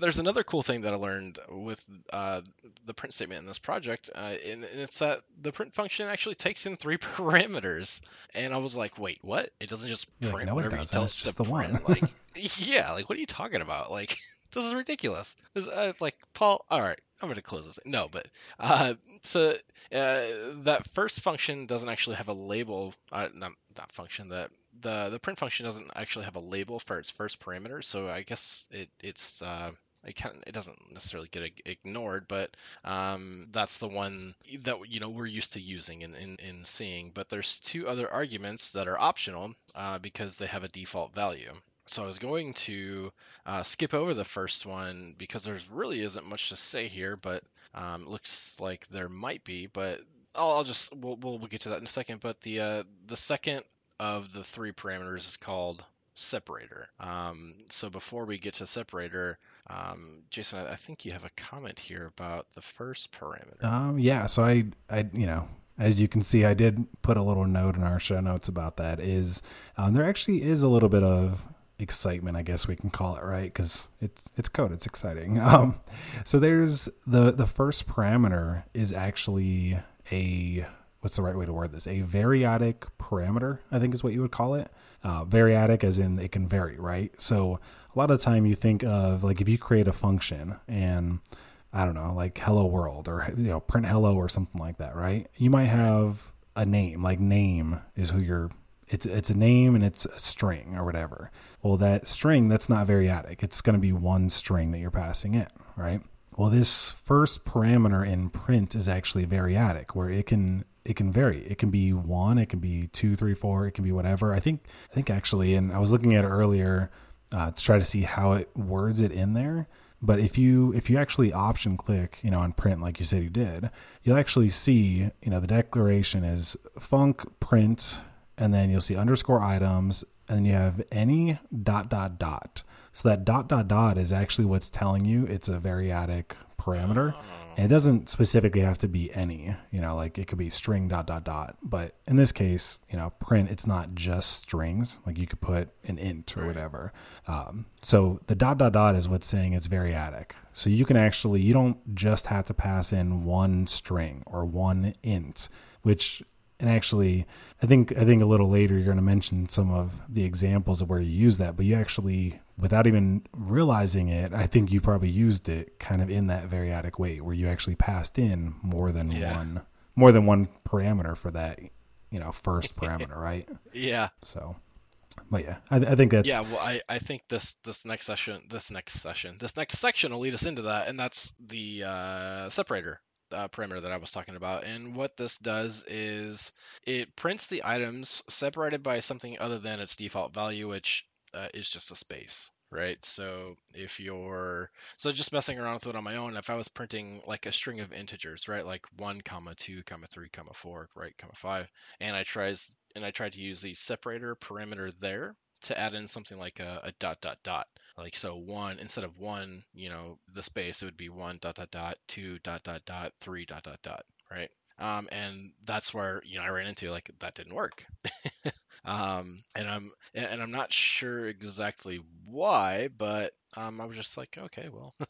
B: there's another cool thing that I learned with uh, the print statement in this project, uh, and, and, it's that the print function actually takes in three parameters. And I was like, wait, what? It doesn't just print like, no, whatever you tell it to the print. One. like, yeah, like what are you talking about? Like, this is ridiculous. It's, uh, like Paul. All right, I'm gonna close this. No, but uh, so uh, that first function doesn't actually have a label. Uh, not that function. That the the print function doesn't actually have a label for its first parameter. So I guess it it's uh, it can it doesn't necessarily get ignored, but um, that's the one that you know we're used to using in, in, in seeing. But there's two other arguments that are optional uh, because they have a default value. So I was going to uh, skip over the first one because there's really isn't much to say here, but um, looks like there might be. But I'll, I'll just we'll, we'll, we'll get to that in a second. But the uh, the second of the three parameters is called separator. Um, so before we get to separator, um, Jason, I, I, think you have a comment here about the first parameter.
A: Um, yeah. So I, I, you know, as you can see, I did put a little note in our show notes about that. Is um, there actually is a little bit of excitement, I guess we can call it, right? Because it's it's code, it's exciting. Um, so there's the the first parameter is actually a what's the right way to word this? A variadic parameter, I think is what you would call it. Uh, variadic, as in it can vary, right? So a lot of time you think of like if you create a function and I don't know, like hello world or you know, print hello or something like that, right? You might have a name, like name is who you're it's it's a name and it's a string or whatever. Well, that string that's not variadic. It's going to be one string that you're passing in, right? Well, this first parameter in print is actually variadic, where it can it can vary. It can be one, it can be two, three, four, it can be whatever. I think I think actually, and I was looking at it earlier uh, to try to see how it words it in there. But if you if you actually option click, you know, on print like you said you did, you'll actually see, you know, the declaration is func print, and then you'll see underscore items, and you have any dot dot dot. So that dot dot dot is actually what's telling you it's a variadic parameter. And it doesn't specifically have to be any, you know, like it could be string dot dot dot. But in this case, you know, print, it's not just strings. Like you could put an int or whatever. Um, so the dot dot dot is what's saying it's variadic. So you can actually, you don't just have to pass in one string or one int, which and actually i think i think a little later you're going to mention some of the examples of where you use that but you actually without even realizing it i think you probably used it kind of in that variadic way where you actually passed in more than
B: Yeah.
A: one more than one parameter for that you know first parameter right
B: Yeah.
A: so but yeah i, I think that's
B: yeah, well, I, I think this this next session, this next session, this next section will lead us into that, and that's the uh, separator uh, parameter that I was talking about. And what this does is it prints the items separated by something other than its default value, which uh, is just a space. Right, so if you're so just messing around with it on my own, if I was printing like a string of integers, right, like one comma two comma three comma four, right, comma five, and I tries and I tried to use the separator parameter there to add in something like a, a dot dot dot. Like so one instead of one you know the space it would be one dot dot dot two dot dot dot three dot dot dot right? Um, and that's where you know I ran into like that didn't work. Um, and I'm and I'm not sure exactly why but um, I was just like okay well.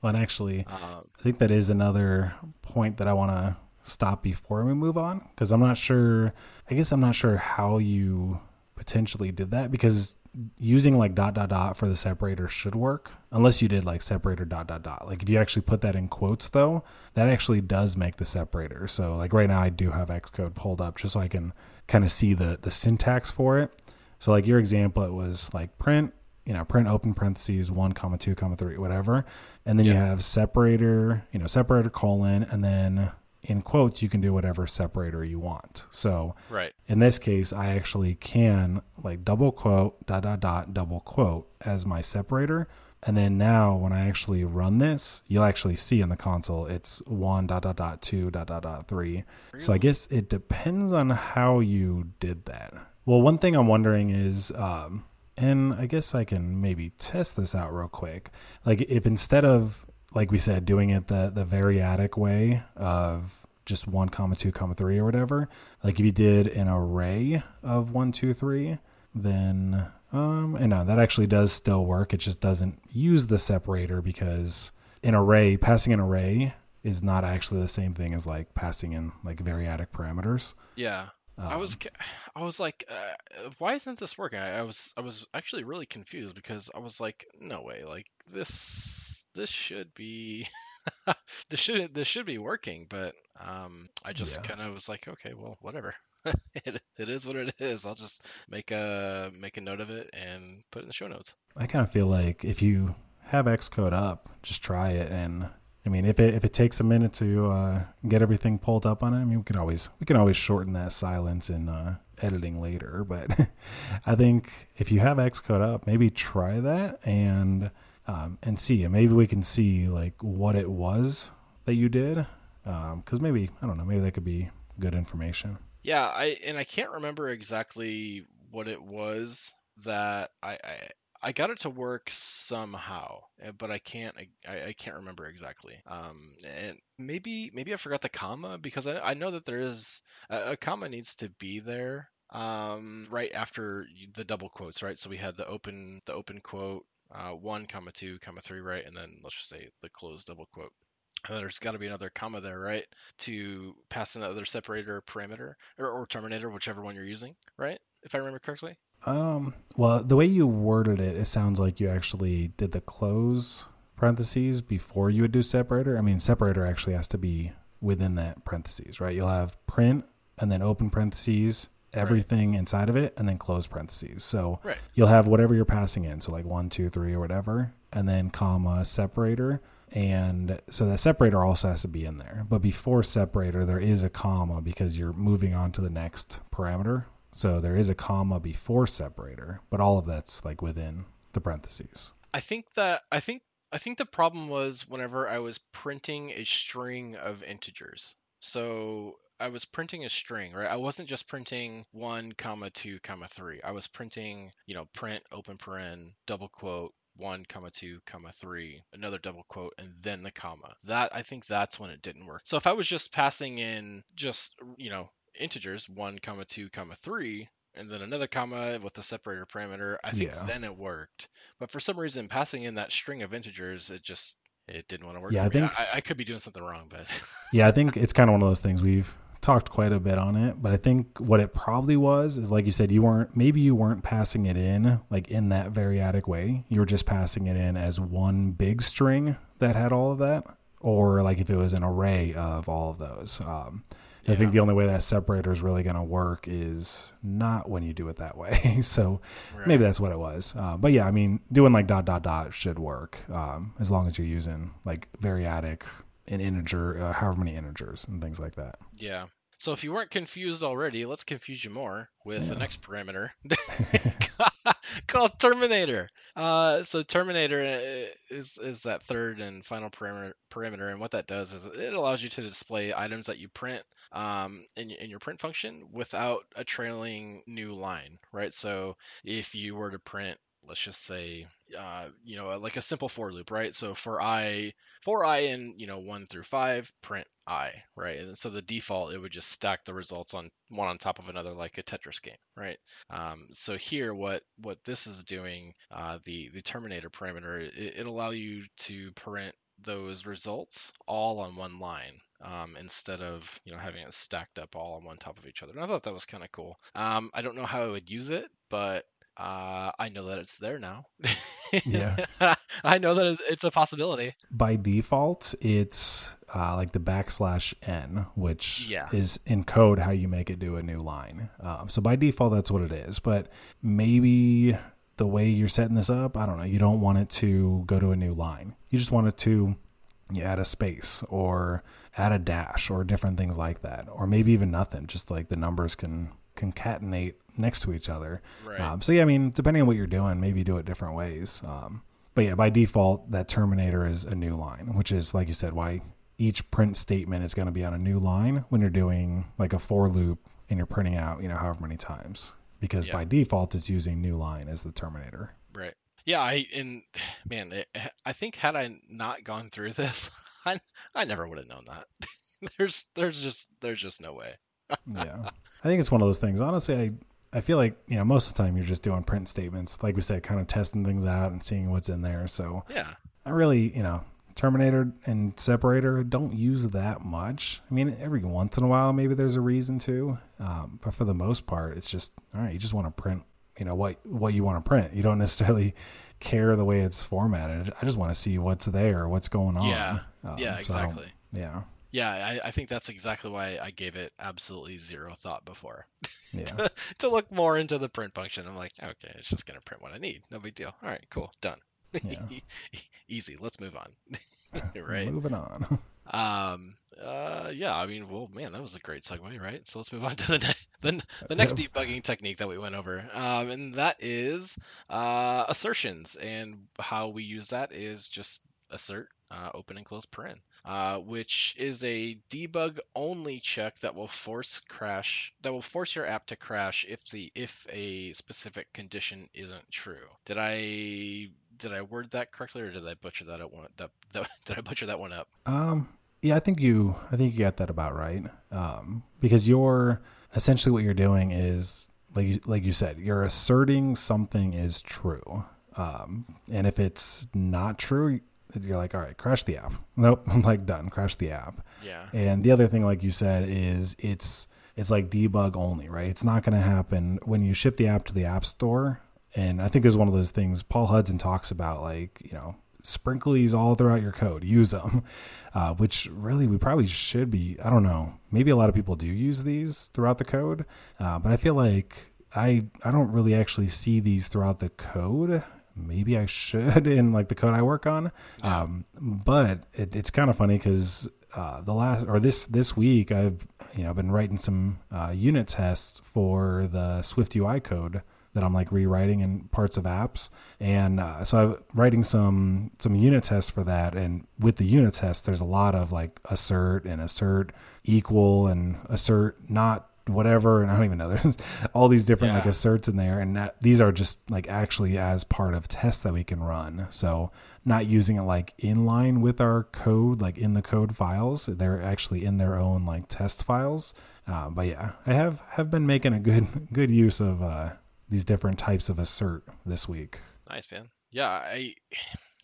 A: Well, and actually
B: um,
A: I think that is another point that I want to stop before we move on because I'm not sure. I guess I'm not sure how you potentially did that because using like dot dot dot for the separator should work unless you did like separator dot dot dot. Like if you actually put that in quotes though, that actually does make the separator. So like right now I do have Xcode pulled up just so I can kind of see the the syntax for it. So like your example, it was like print you know, print open parentheses one comma two comma three, whatever, and then you have separator, you know, separator colon, and then in quotes you can do whatever separator you want. So
B: right
A: in this case, I actually can like double quote dot dot dot double quote as my separator. And then now when I actually run this, you'll actually see in the console it's one dot dot dot two dot dot dot three. So I guess it depends on how you did that. Well, one thing I'm wondering is, um, and I guess I can maybe test this out real quick. Like if instead of like we said, doing it the the variadic way of just one comma two comma three or whatever, like if you did an array of one two three, then um, and no, that actually does still work. It just doesn't use the separator because an array passing an array is not actually the same thing as like passing in like variadic parameters.
B: yeah I
A: Um,
B: was, I was like, uh, why isn't this working? I, I was, I was actually really confused because I was like, no way, like this, this should be, this should, this should be working, but um, I just
A: Yeah.
B: kind of was like, okay, well, whatever. it, it is what it is. I'll just make a make a note of it and put it in the show notes.
A: I kind of feel like if you have Xcode up, just try it. And I mean, if it if it takes a minute to uh, get everything pulled up on it, I mean, we can always we can always shorten that silence in uh, editing later. But I think if you have Xcode up, maybe try that and um, and see. Maybe we can see like what it was that you did. Because maybe I don't know. Maybe that could be good information.
B: Yeah, I and I can't remember exactly what it was that I I, I got it to work somehow, eh, but I can't I, I can't remember exactly. Um, and maybe maybe I forgot the comma because I I know that there is a, a comma needs to be there um right after the double quotes right so we had the open the open quote uh, one comma two comma three right and then let's just say the closed double quote and there's got to be another comma there right to pass another separator parameter or, or terminator, whichever one you're using, right? If I remember correctly.
A: Um, well, the way you worded it, it sounds like you actually did the close parentheses before you would do separator. I mean, separator actually has to be within that parentheses, right? You'll have print and then open parentheses, everything right. inside of it, and then close parentheses. So
B: right.
A: you'll have whatever you're passing in. So like one, two, three, or whatever, and then comma separator. And so that separator also has to be in there. But before separator, there is a comma because you're moving on to the next parameter. So there is a comma before separator, but all of that's like within the parentheses.
B: I think that I think I think the problem was whenever I was printing a string of integers. So I was printing a string, right? I wasn't just printing one comma two comma three. I was printing, you know, print open paren double quote one comma two comma three another double quote and then the comma that i think that's when it didn't work so if i was just passing in just you know integers one comma two comma three and then another comma with the separator parameter i think yeah. then it worked but for some reason passing in that string of integers it just it didn't want to work
A: yeah i think
B: I, I, could be doing something wrong but
A: yeah i think it's kind of one of those things we've talked quite a bit on it but i think what it probably was is like you said you weren't maybe you weren't passing it in like in that variadic way you were just passing it in as one big string that had all of that or like if it was an array of all of those um, yeah. I think the only way that separator is really going to work is not when you do it that way. so right. maybe that's what it was. Uh, but yeah, I mean, doing like dot dot dot should work um, as long as you're using like variadic an integer, uh, however many integers and things like that.
B: Yeah. So if you weren't confused already, let's confuse you more with yeah. the next parameter called terminator. Uh, so terminator uh, is is that third and final parameter, parameter, and what that does is it allows you to display items that you print um, in, in your print function without a trailing new line, right? So if you were to print let's just say uh, you know like a simple for loop right so for i for i in you know 1 through 5 print i right and so the default it would just stack the results on one on top of another like a tetris game right um, so here what what this is doing uh, the the terminator parameter it, it allow you to print those results all on one line um, instead of you know having it stacked up all on one top of each other. And I thought that was kind of cool. Um, I don't know how I would use it, but uh, I know that it's there now.
A: yeah,
B: I know that it's a possibility.
A: By default, it's uh, like the backslash n, which
B: yeah.
A: is in code how you make it do a new line. Um, so by default, that's what it is. But maybe the way you're setting this up, I don't know. You don't want it to go to a new line. You just want it to you add a space or add a dash or different things like that, or maybe even nothing. Just like the numbers can concatenate next to each other.
B: Right.
A: Um, so yeah, I mean, depending on what you're doing, maybe do it different ways. Um, but yeah, by default, that terminator is a new line, which is like you said, why each print statement is going to be on a new line when you're doing like a for loop and you're printing out, you know, however many times. Because yeah. by default, it's using new line as the terminator.
B: Right. Yeah, I and man, it, I think had I not gone through this, I I never would have known that. there's there's just there's just no way.
A: Yeah, I think it's one of those things. Honestly, I I feel like you know most of the time you're just doing print statements, like we said, kind of testing things out and seeing what's in there. So
B: yeah,
A: I really you know Terminator and Separator don't use that much. I mean, every once in a while maybe there's a reason to, um, but for the most part, it's just all right. You just want to print you know what what you want to print. You don't necessarily care the way it's formatted. I just want to see what's there, what's going on.
B: Yeah, um, yeah, exactly.
A: So, yeah.
B: Yeah, I, I, think that's exactly why I gave it absolutely zero thought before.
A: Yeah.
B: to, to, look more into the print function, I'm like, okay, it's just gonna print what I need. No big deal. All right, cool, done. Yeah. Easy. Let's move on. right.
A: Moving on.
B: Um. Uh. Yeah. I mean, well, man, that was a great segue, right? So let's move on to the ne- the, the next debugging technique that we went over, um, and that is uh, assertions, and how we use that is just assert uh, open and close paren, uh, which is a debug only check that will force crash that will force your app to crash if the if a specific condition isn't true. Did I did I word that correctly or did I butcher that one that, that did I butcher that one up?
A: Um yeah, I think you I think you got that about right. Um, because you're essentially what you're doing is like you, like you said, you're asserting something is true. Um, and if it's not true, you're like, all right, crash the app. Nope, I'm like done. Crash the app.
B: Yeah.
A: And the other thing, like you said, is it's it's like debug only, right? It's not going to happen when you ship the app to the app store. And I think there's one of those things Paul Hudson talks about, like you know, sprinkle these all throughout your code. Use them, uh, which really we probably should be. I don't know. Maybe a lot of people do use these throughout the code, uh, but I feel like I I don't really actually see these throughout the code. Maybe I should in like the code I work on, um, but it, it's kind of funny because uh, the last or this this week I've you know been writing some uh, unit tests for the SwiftUI code that I'm like rewriting in parts of apps, and uh, so I'm writing some some unit tests for that. And with the unit test, there's a lot of like assert and assert equal and assert not whatever and i don't even know there's all these different yeah. like asserts in there and that, these are just like actually as part of tests that we can run so not using it like in line with our code like in the code files they're actually in their own like test files uh, but yeah i have have been making a good good use of uh, these different types of assert this week.
B: Nice, man. Yeah, I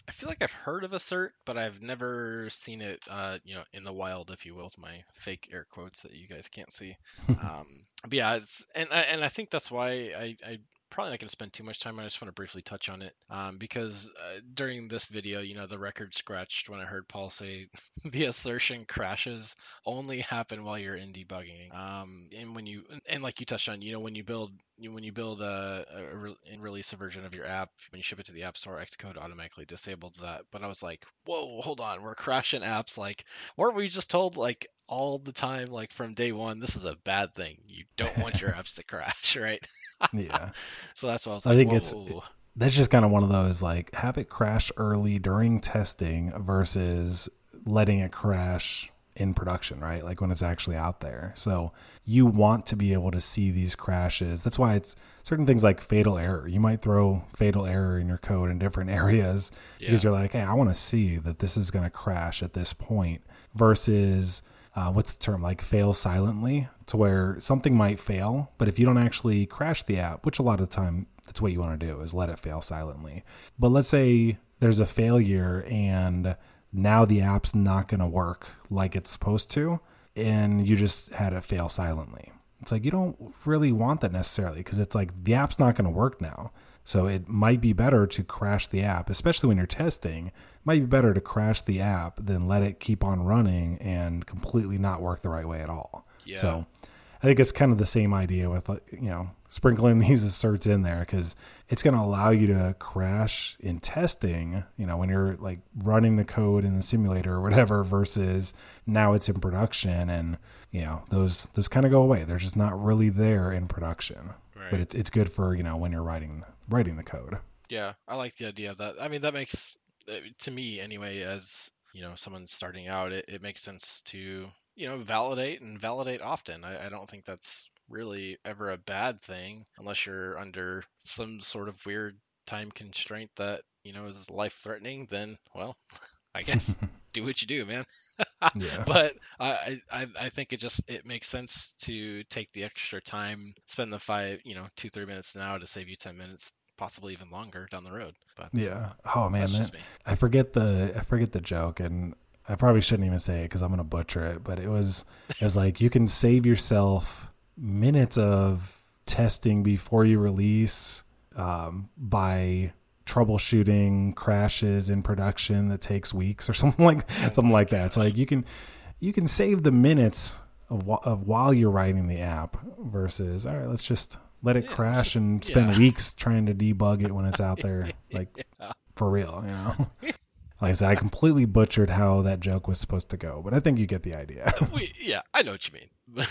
B: I feel like I've heard of assert, but I've never seen it, uh, you know, in the wild, if you will, to my fake air quotes that you guys can't see. um, but yeah, and I, and I think that's why I, I probably not going to spend too much time. I just want to briefly touch on it um, because uh, during this video, you know, the record scratched when I heard Paul say the assertion crashes only happen while you're in debugging. Um, and when you and like you touched on, you know, when you build when you build a, a re- and release a version of your app, when you ship it to the App Store, Xcode automatically disables that. But I was like, whoa, hold on, we're crashing apps. Like, weren't we just told like all the time, like from day one, this is a bad thing. You don't want your apps to crash, right?
A: yeah.
B: So that's what I was like.
A: I think
B: Whoa.
A: it's that's just kind of one of those like have it crash early during testing versus letting it crash in production, right? Like when it's actually out there. So you want to be able to see these crashes. That's why it's certain things like fatal error. You might throw fatal error in your code in different areas yeah. because you're like, hey, I want to see that this is going to crash at this point versus uh, what's the term like fail silently to where something might fail but if you don't actually crash the app which a lot of the time that's what you want to do is let it fail silently. But let's say there's a failure and now the app's not going to work like it's supposed to and you just had it fail silently. It's like you don't really want that necessarily because it's like the app's not going to work now so it might be better to crash the app, especially when you're testing. It might be better to crash the app than let it keep on running and completely not work the right way at all. Yeah. So I think it's kind of the same idea with you know sprinkling these asserts in there because it's going to allow you to crash in testing. You know when you're like running the code in the simulator or whatever versus now it's in production and you know those those kind of go away. They're just not really there in production. Right. But it's it's good for you know when you're writing writing the code.
B: Yeah, I like the idea of that. I mean, that makes uh, to me anyway, as you know, someone starting out, it, it makes sense to you know validate and validate often. I, I don't think that's really ever a bad thing unless you're under some sort of weird time constraint that you know is life threatening. Then, well, I guess do what you do, man. yeah. But I, I I think it just it makes sense to take the extra time, spend the five you know two three minutes now to save you ten minutes, possibly even longer down the road. But
A: yeah, oh man, man. I forget the I forget the joke, and I probably shouldn't even say it because I'm gonna butcher it. But it was it was like you can save yourself minutes of testing before you release um, by troubleshooting crashes in production that takes weeks or something like something like that. It's like you can you can save the minutes of, of while you're writing the app versus all right, let's just let it yeah, crash and spend yeah. weeks trying to debug it when it's out there like yeah. for real, you know. Like I said, I completely butchered how that joke was supposed to go, but I think you get the idea.
B: we, yeah, I know what you mean.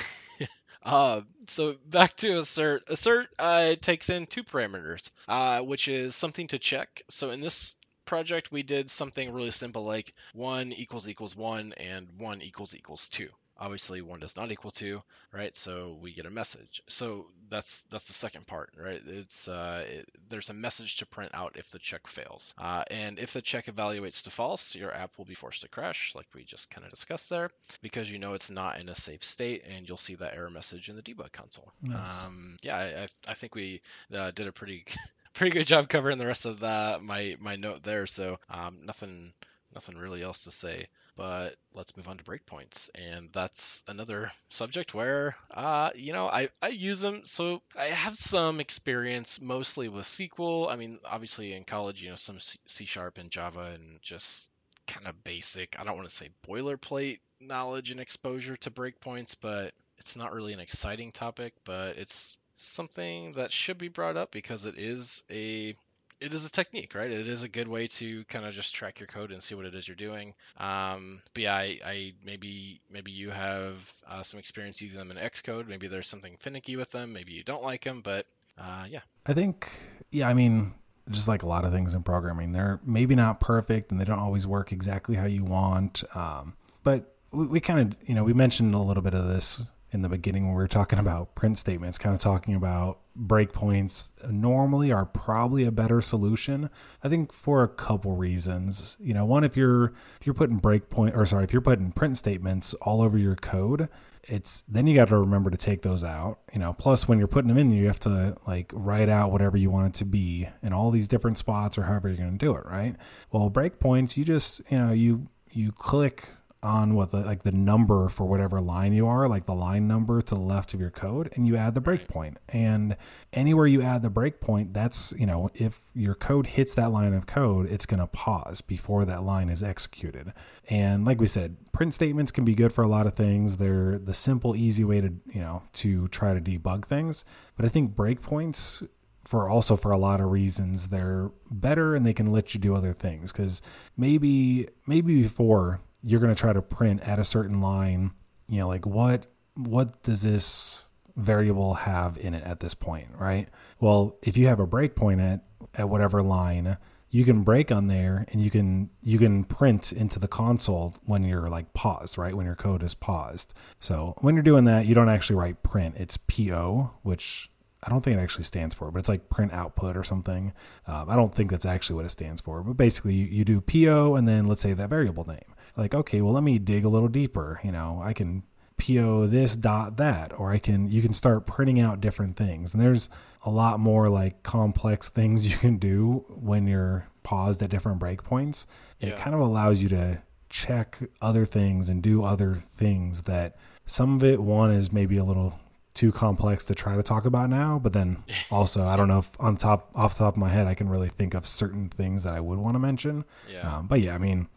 B: Uh, so back to assert. Assert uh, takes in two parameters, uh, which is something to check. So in this project, we did something really simple like one equals equals one and one equals equals two obviously one does not equal two right? So we get a message. So that's that's the second part right? It's uh, it, there's a message to print out if the check fails. Uh, and if the check evaluates to false your app will be forced to crash like we just kind of discussed there because you know it's not in a safe state and you'll see that error message in the debug console. Nice. um, yeah I, I think we uh, did a pretty pretty good job covering the rest of that my my note there. So um, nothing nothing really else to say but let's move on to breakpoints. And that's another subject where, uh, you know, I, I use them. So I have some experience mostly with SQL. I mean, obviously in college, you know, some C Sharp and Java and just kind of basic, I don't want to say boilerplate knowledge and exposure to breakpoints, but it's not really an exciting topic, but it's something that should be brought up because it is a it is a technique, right? It is a good way to kind of just track your code and see what it is you're doing. Um, but yeah, I, I maybe maybe you have uh, some experience using them in Xcode. Maybe there's something finicky with them. Maybe you don't like them, but uh, yeah.
A: I think yeah. I mean, just like a lot of things in programming, they're maybe not perfect and they don't always work exactly how you want. Um, but we, we kind of you know we mentioned a little bit of this in the beginning when we were talking about print statements, kind of talking about breakpoints normally are probably a better solution. I think for a couple reasons. You know, one if you're if you're putting breakpoint or sorry, if you're putting print statements all over your code, it's then you got to remember to take those out. You know, plus when you're putting them in, you have to like write out whatever you want it to be in all these different spots or however you're going to do it, right? Well, breakpoints, you just, you know, you you click on what the like the number for whatever line you are, like the line number to the left of your code, and you add the breakpoint. And anywhere you add the breakpoint, that's you know if your code hits that line of code, it's going to pause before that line is executed. And like we said, print statements can be good for a lot of things. They're the simple, easy way to you know to try to debug things. But I think breakpoints for also for a lot of reasons they're better and they can let you do other things because maybe maybe before you're going to try to print at a certain line, you know, like what what does this variable have in it at this point, right? Well, if you have a breakpoint at at whatever line, you can break on there and you can you can print into the console when you're like paused, right? When your code is paused. So when you're doing that, you don't actually write print. It's PO, which I don't think it actually stands for, but it's like print output or something. Um, I don't think that's actually what it stands for, but basically you, you do PO and then let's say that variable name like, okay, well, let me dig a little deeper. You know, I can PO this dot that, or I can, you can start printing out different things. And there's a lot more like complex things you can do when you're paused at different breakpoints. Yeah. It kind of allows you to check other things and do other things that some of it, one is maybe a little too complex to try to talk about now. But then also, I don't know if on top off the top of my head, I can really think of certain things that I would want to mention. Yeah. Um, but yeah, I mean,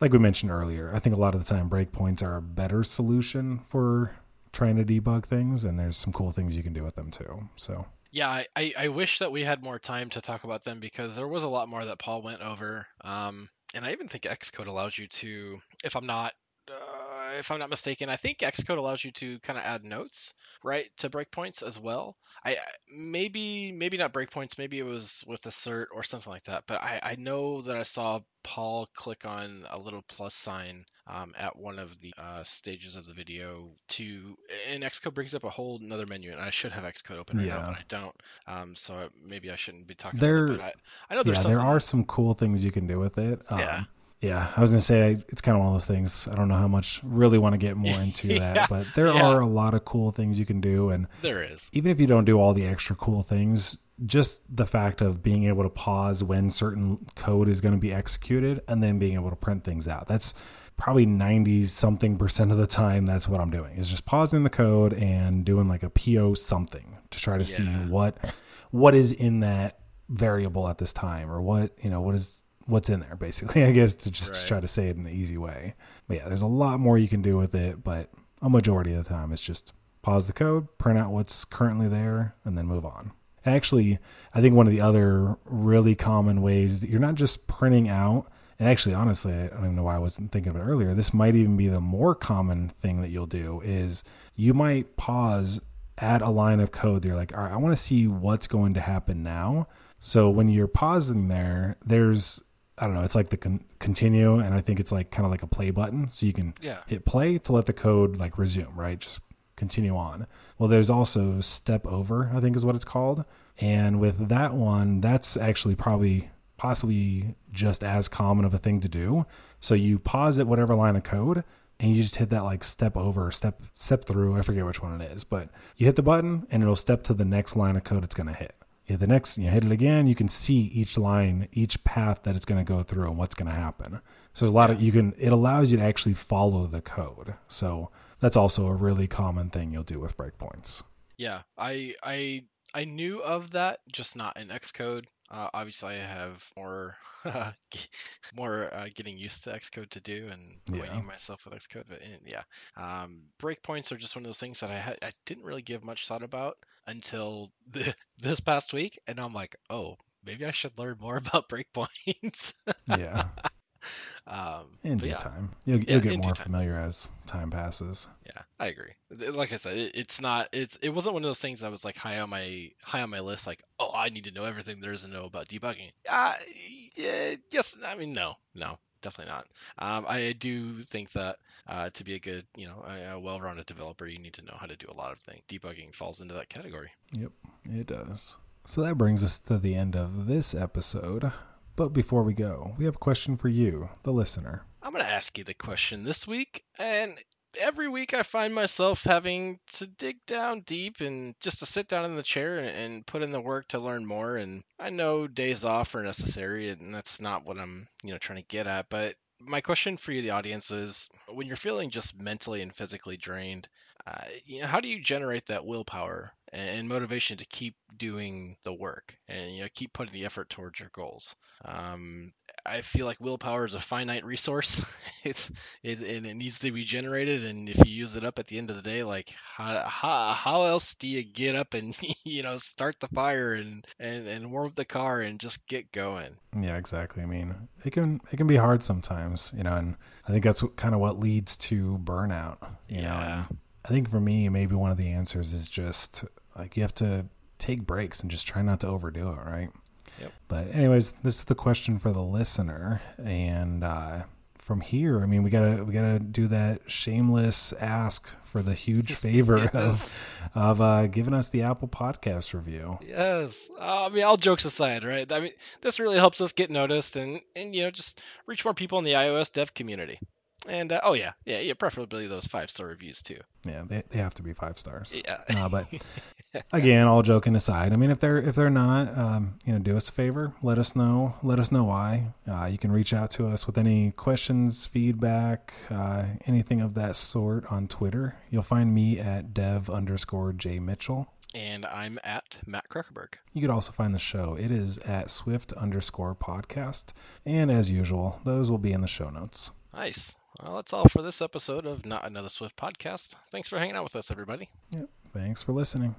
A: like we mentioned earlier, I think a lot of the time breakpoints are a better solution for trying to debug things, and there's some cool things you can do with them too. So
B: yeah, I, I wish that we had more time to talk about them because there was a lot more that Paul went over. Um, and I even think Xcode allows you to, if I'm not if I'm not mistaken, I think Xcode allows you to kind of add notes, right, to breakpoints as well. I maybe maybe not breakpoints, maybe it was with assert or something like that. But I I know that I saw Paul click on a little plus sign um, at one of the uh, stages of the video to, and Xcode brings up a whole another menu, and I should have Xcode open right yeah. now, but I don't. Um, so maybe I shouldn't be talking. There, about it, I, I know there's
A: yeah, there are some cool things you can do with it. Um, yeah. Yeah, I was gonna say it's kind of one of those things. I don't know how much really want to get more into yeah, that, but there yeah. are a lot of cool things you can do, and
B: there is.
A: Even if you don't do all the extra cool things, just the fact of being able to pause when certain code is going to be executed, and then being able to print things out. That's probably 90 something percent of the time that's what I'm doing is just pausing the code and doing like a PO something to try to yeah. see what what is in that variable at this time or what you know what is what's in there basically i guess to just right. try to say it in an easy way. But yeah there's a lot more you can do with it but a majority of the time it's just pause the code print out what's currently there and then move on. Actually i think one of the other really common ways that you're not just printing out and actually honestly i don't even know why i wasn't thinking of it earlier this might even be the more common thing that you'll do is you might pause add a line of code you're like all right i want to see what's going to happen now. So when you're pausing there there's I don't know. It's like the con- continue, and I think it's like kind of like a play button, so you can
B: yeah.
A: hit play to let the code like resume, right? Just continue on. Well, there's also step over, I think is what it's called, and with that one, that's actually probably possibly just as common of a thing to do. So you pause at whatever line of code, and you just hit that like step over, step step through. I forget which one it is, but you hit the button, and it'll step to the next line of code it's going to hit hit the next, you know, hit it again, you can see each line, each path that it's going to go through and what's going to happen. So there's a lot of you can. It allows you to actually follow the code. So that's also a really common thing you'll do with breakpoints.
B: Yeah, I I I knew of that, just not in Xcode. Uh, obviously, I have more more uh, getting used to Xcode to do and acquainting
A: Yeah.
B: myself with Xcode. But eh, yeah, um, breakpoints are just one of those things that I had I didn't really give much thought about until the, this past week, and I'm like, oh, maybe I should learn more about breakpoints.
A: Yeah,
B: um,
A: in due
B: yeah,
A: time, you'll,
B: Yeah,
A: you'll get more familiar as time passes.
B: Yeah, I agree. Like I said, it, it's not. It's it wasn't one of those things that was like high on my high on my list. Like, oh, I need to know everything there is to know about debugging. Uh, yeah, yes. I mean, no, no, definitely not. Um, I do think that uh, to be a good, you know, a, a well-rounded developer, you need to know how to do a lot of things. Debugging falls into that category.
A: Yep, it does. So that brings us to the end of this episode. But before we go, we have a question for you, the listener.
B: I'm going to ask you the question this week, and every week I find myself having to dig down deep and just to sit down in the chair and, and put in the work to learn more. And I know days off are necessary, and that's not what I'm, you know, trying to get at. But my question for you, the audience, is when you're feeling just mentally and physically drained, uh, you know, how do you generate that willpower and, motivation to keep doing the work and you know keep putting the effort towards your goals? Um, I feel like willpower is a finite resource. it's it, and it needs to be generated. And if you use it up at the end of the day, like how how, how else do you get up and you know start the fire and, and and warm up the car and just get going?
A: Yeah, exactly. I mean, it can it can be hard sometimes, you know, and I think that's what, kind of what leads to burnout. Know,
B: Yeah.
A: and I think for me, maybe one of the answers is just like you have to take breaks and just try not to overdo it, right?
B: Yep.
A: But anyways, this is the question for the listener, and uh, from here, I mean, we gotta we gotta do that shameless ask for the huge favor of of uh, giving us the Apple Podcast review.
B: Yes. Uh, I mean, all jokes aside, right? I mean, this really helps us get noticed and, and you know, just reach more people in the iOS dev community. And uh, oh yeah, yeah, yeah, preferably those five star reviews too.
A: Yeah, they, they have to be five stars.
B: Yeah.
A: No, but again, all joking aside, I mean, if they're if they're not, um, you know, do us a favor, let us know. Let us know why. Uh, you can reach out to us with any questions, feedback, uh, anything of that sort on Twitter. You'll find me at dev underscore j mitchell.
B: And I'm at Matt Kruckerberg.
A: You could also find the show. It is at swift underscore podcast, and as usual, those will be in the show notes.
B: Nice. Well, that's all for this episode of Not Another Swift Podcast. Thanks for hanging out with us, everybody.
A: Yep. Thanks for listening.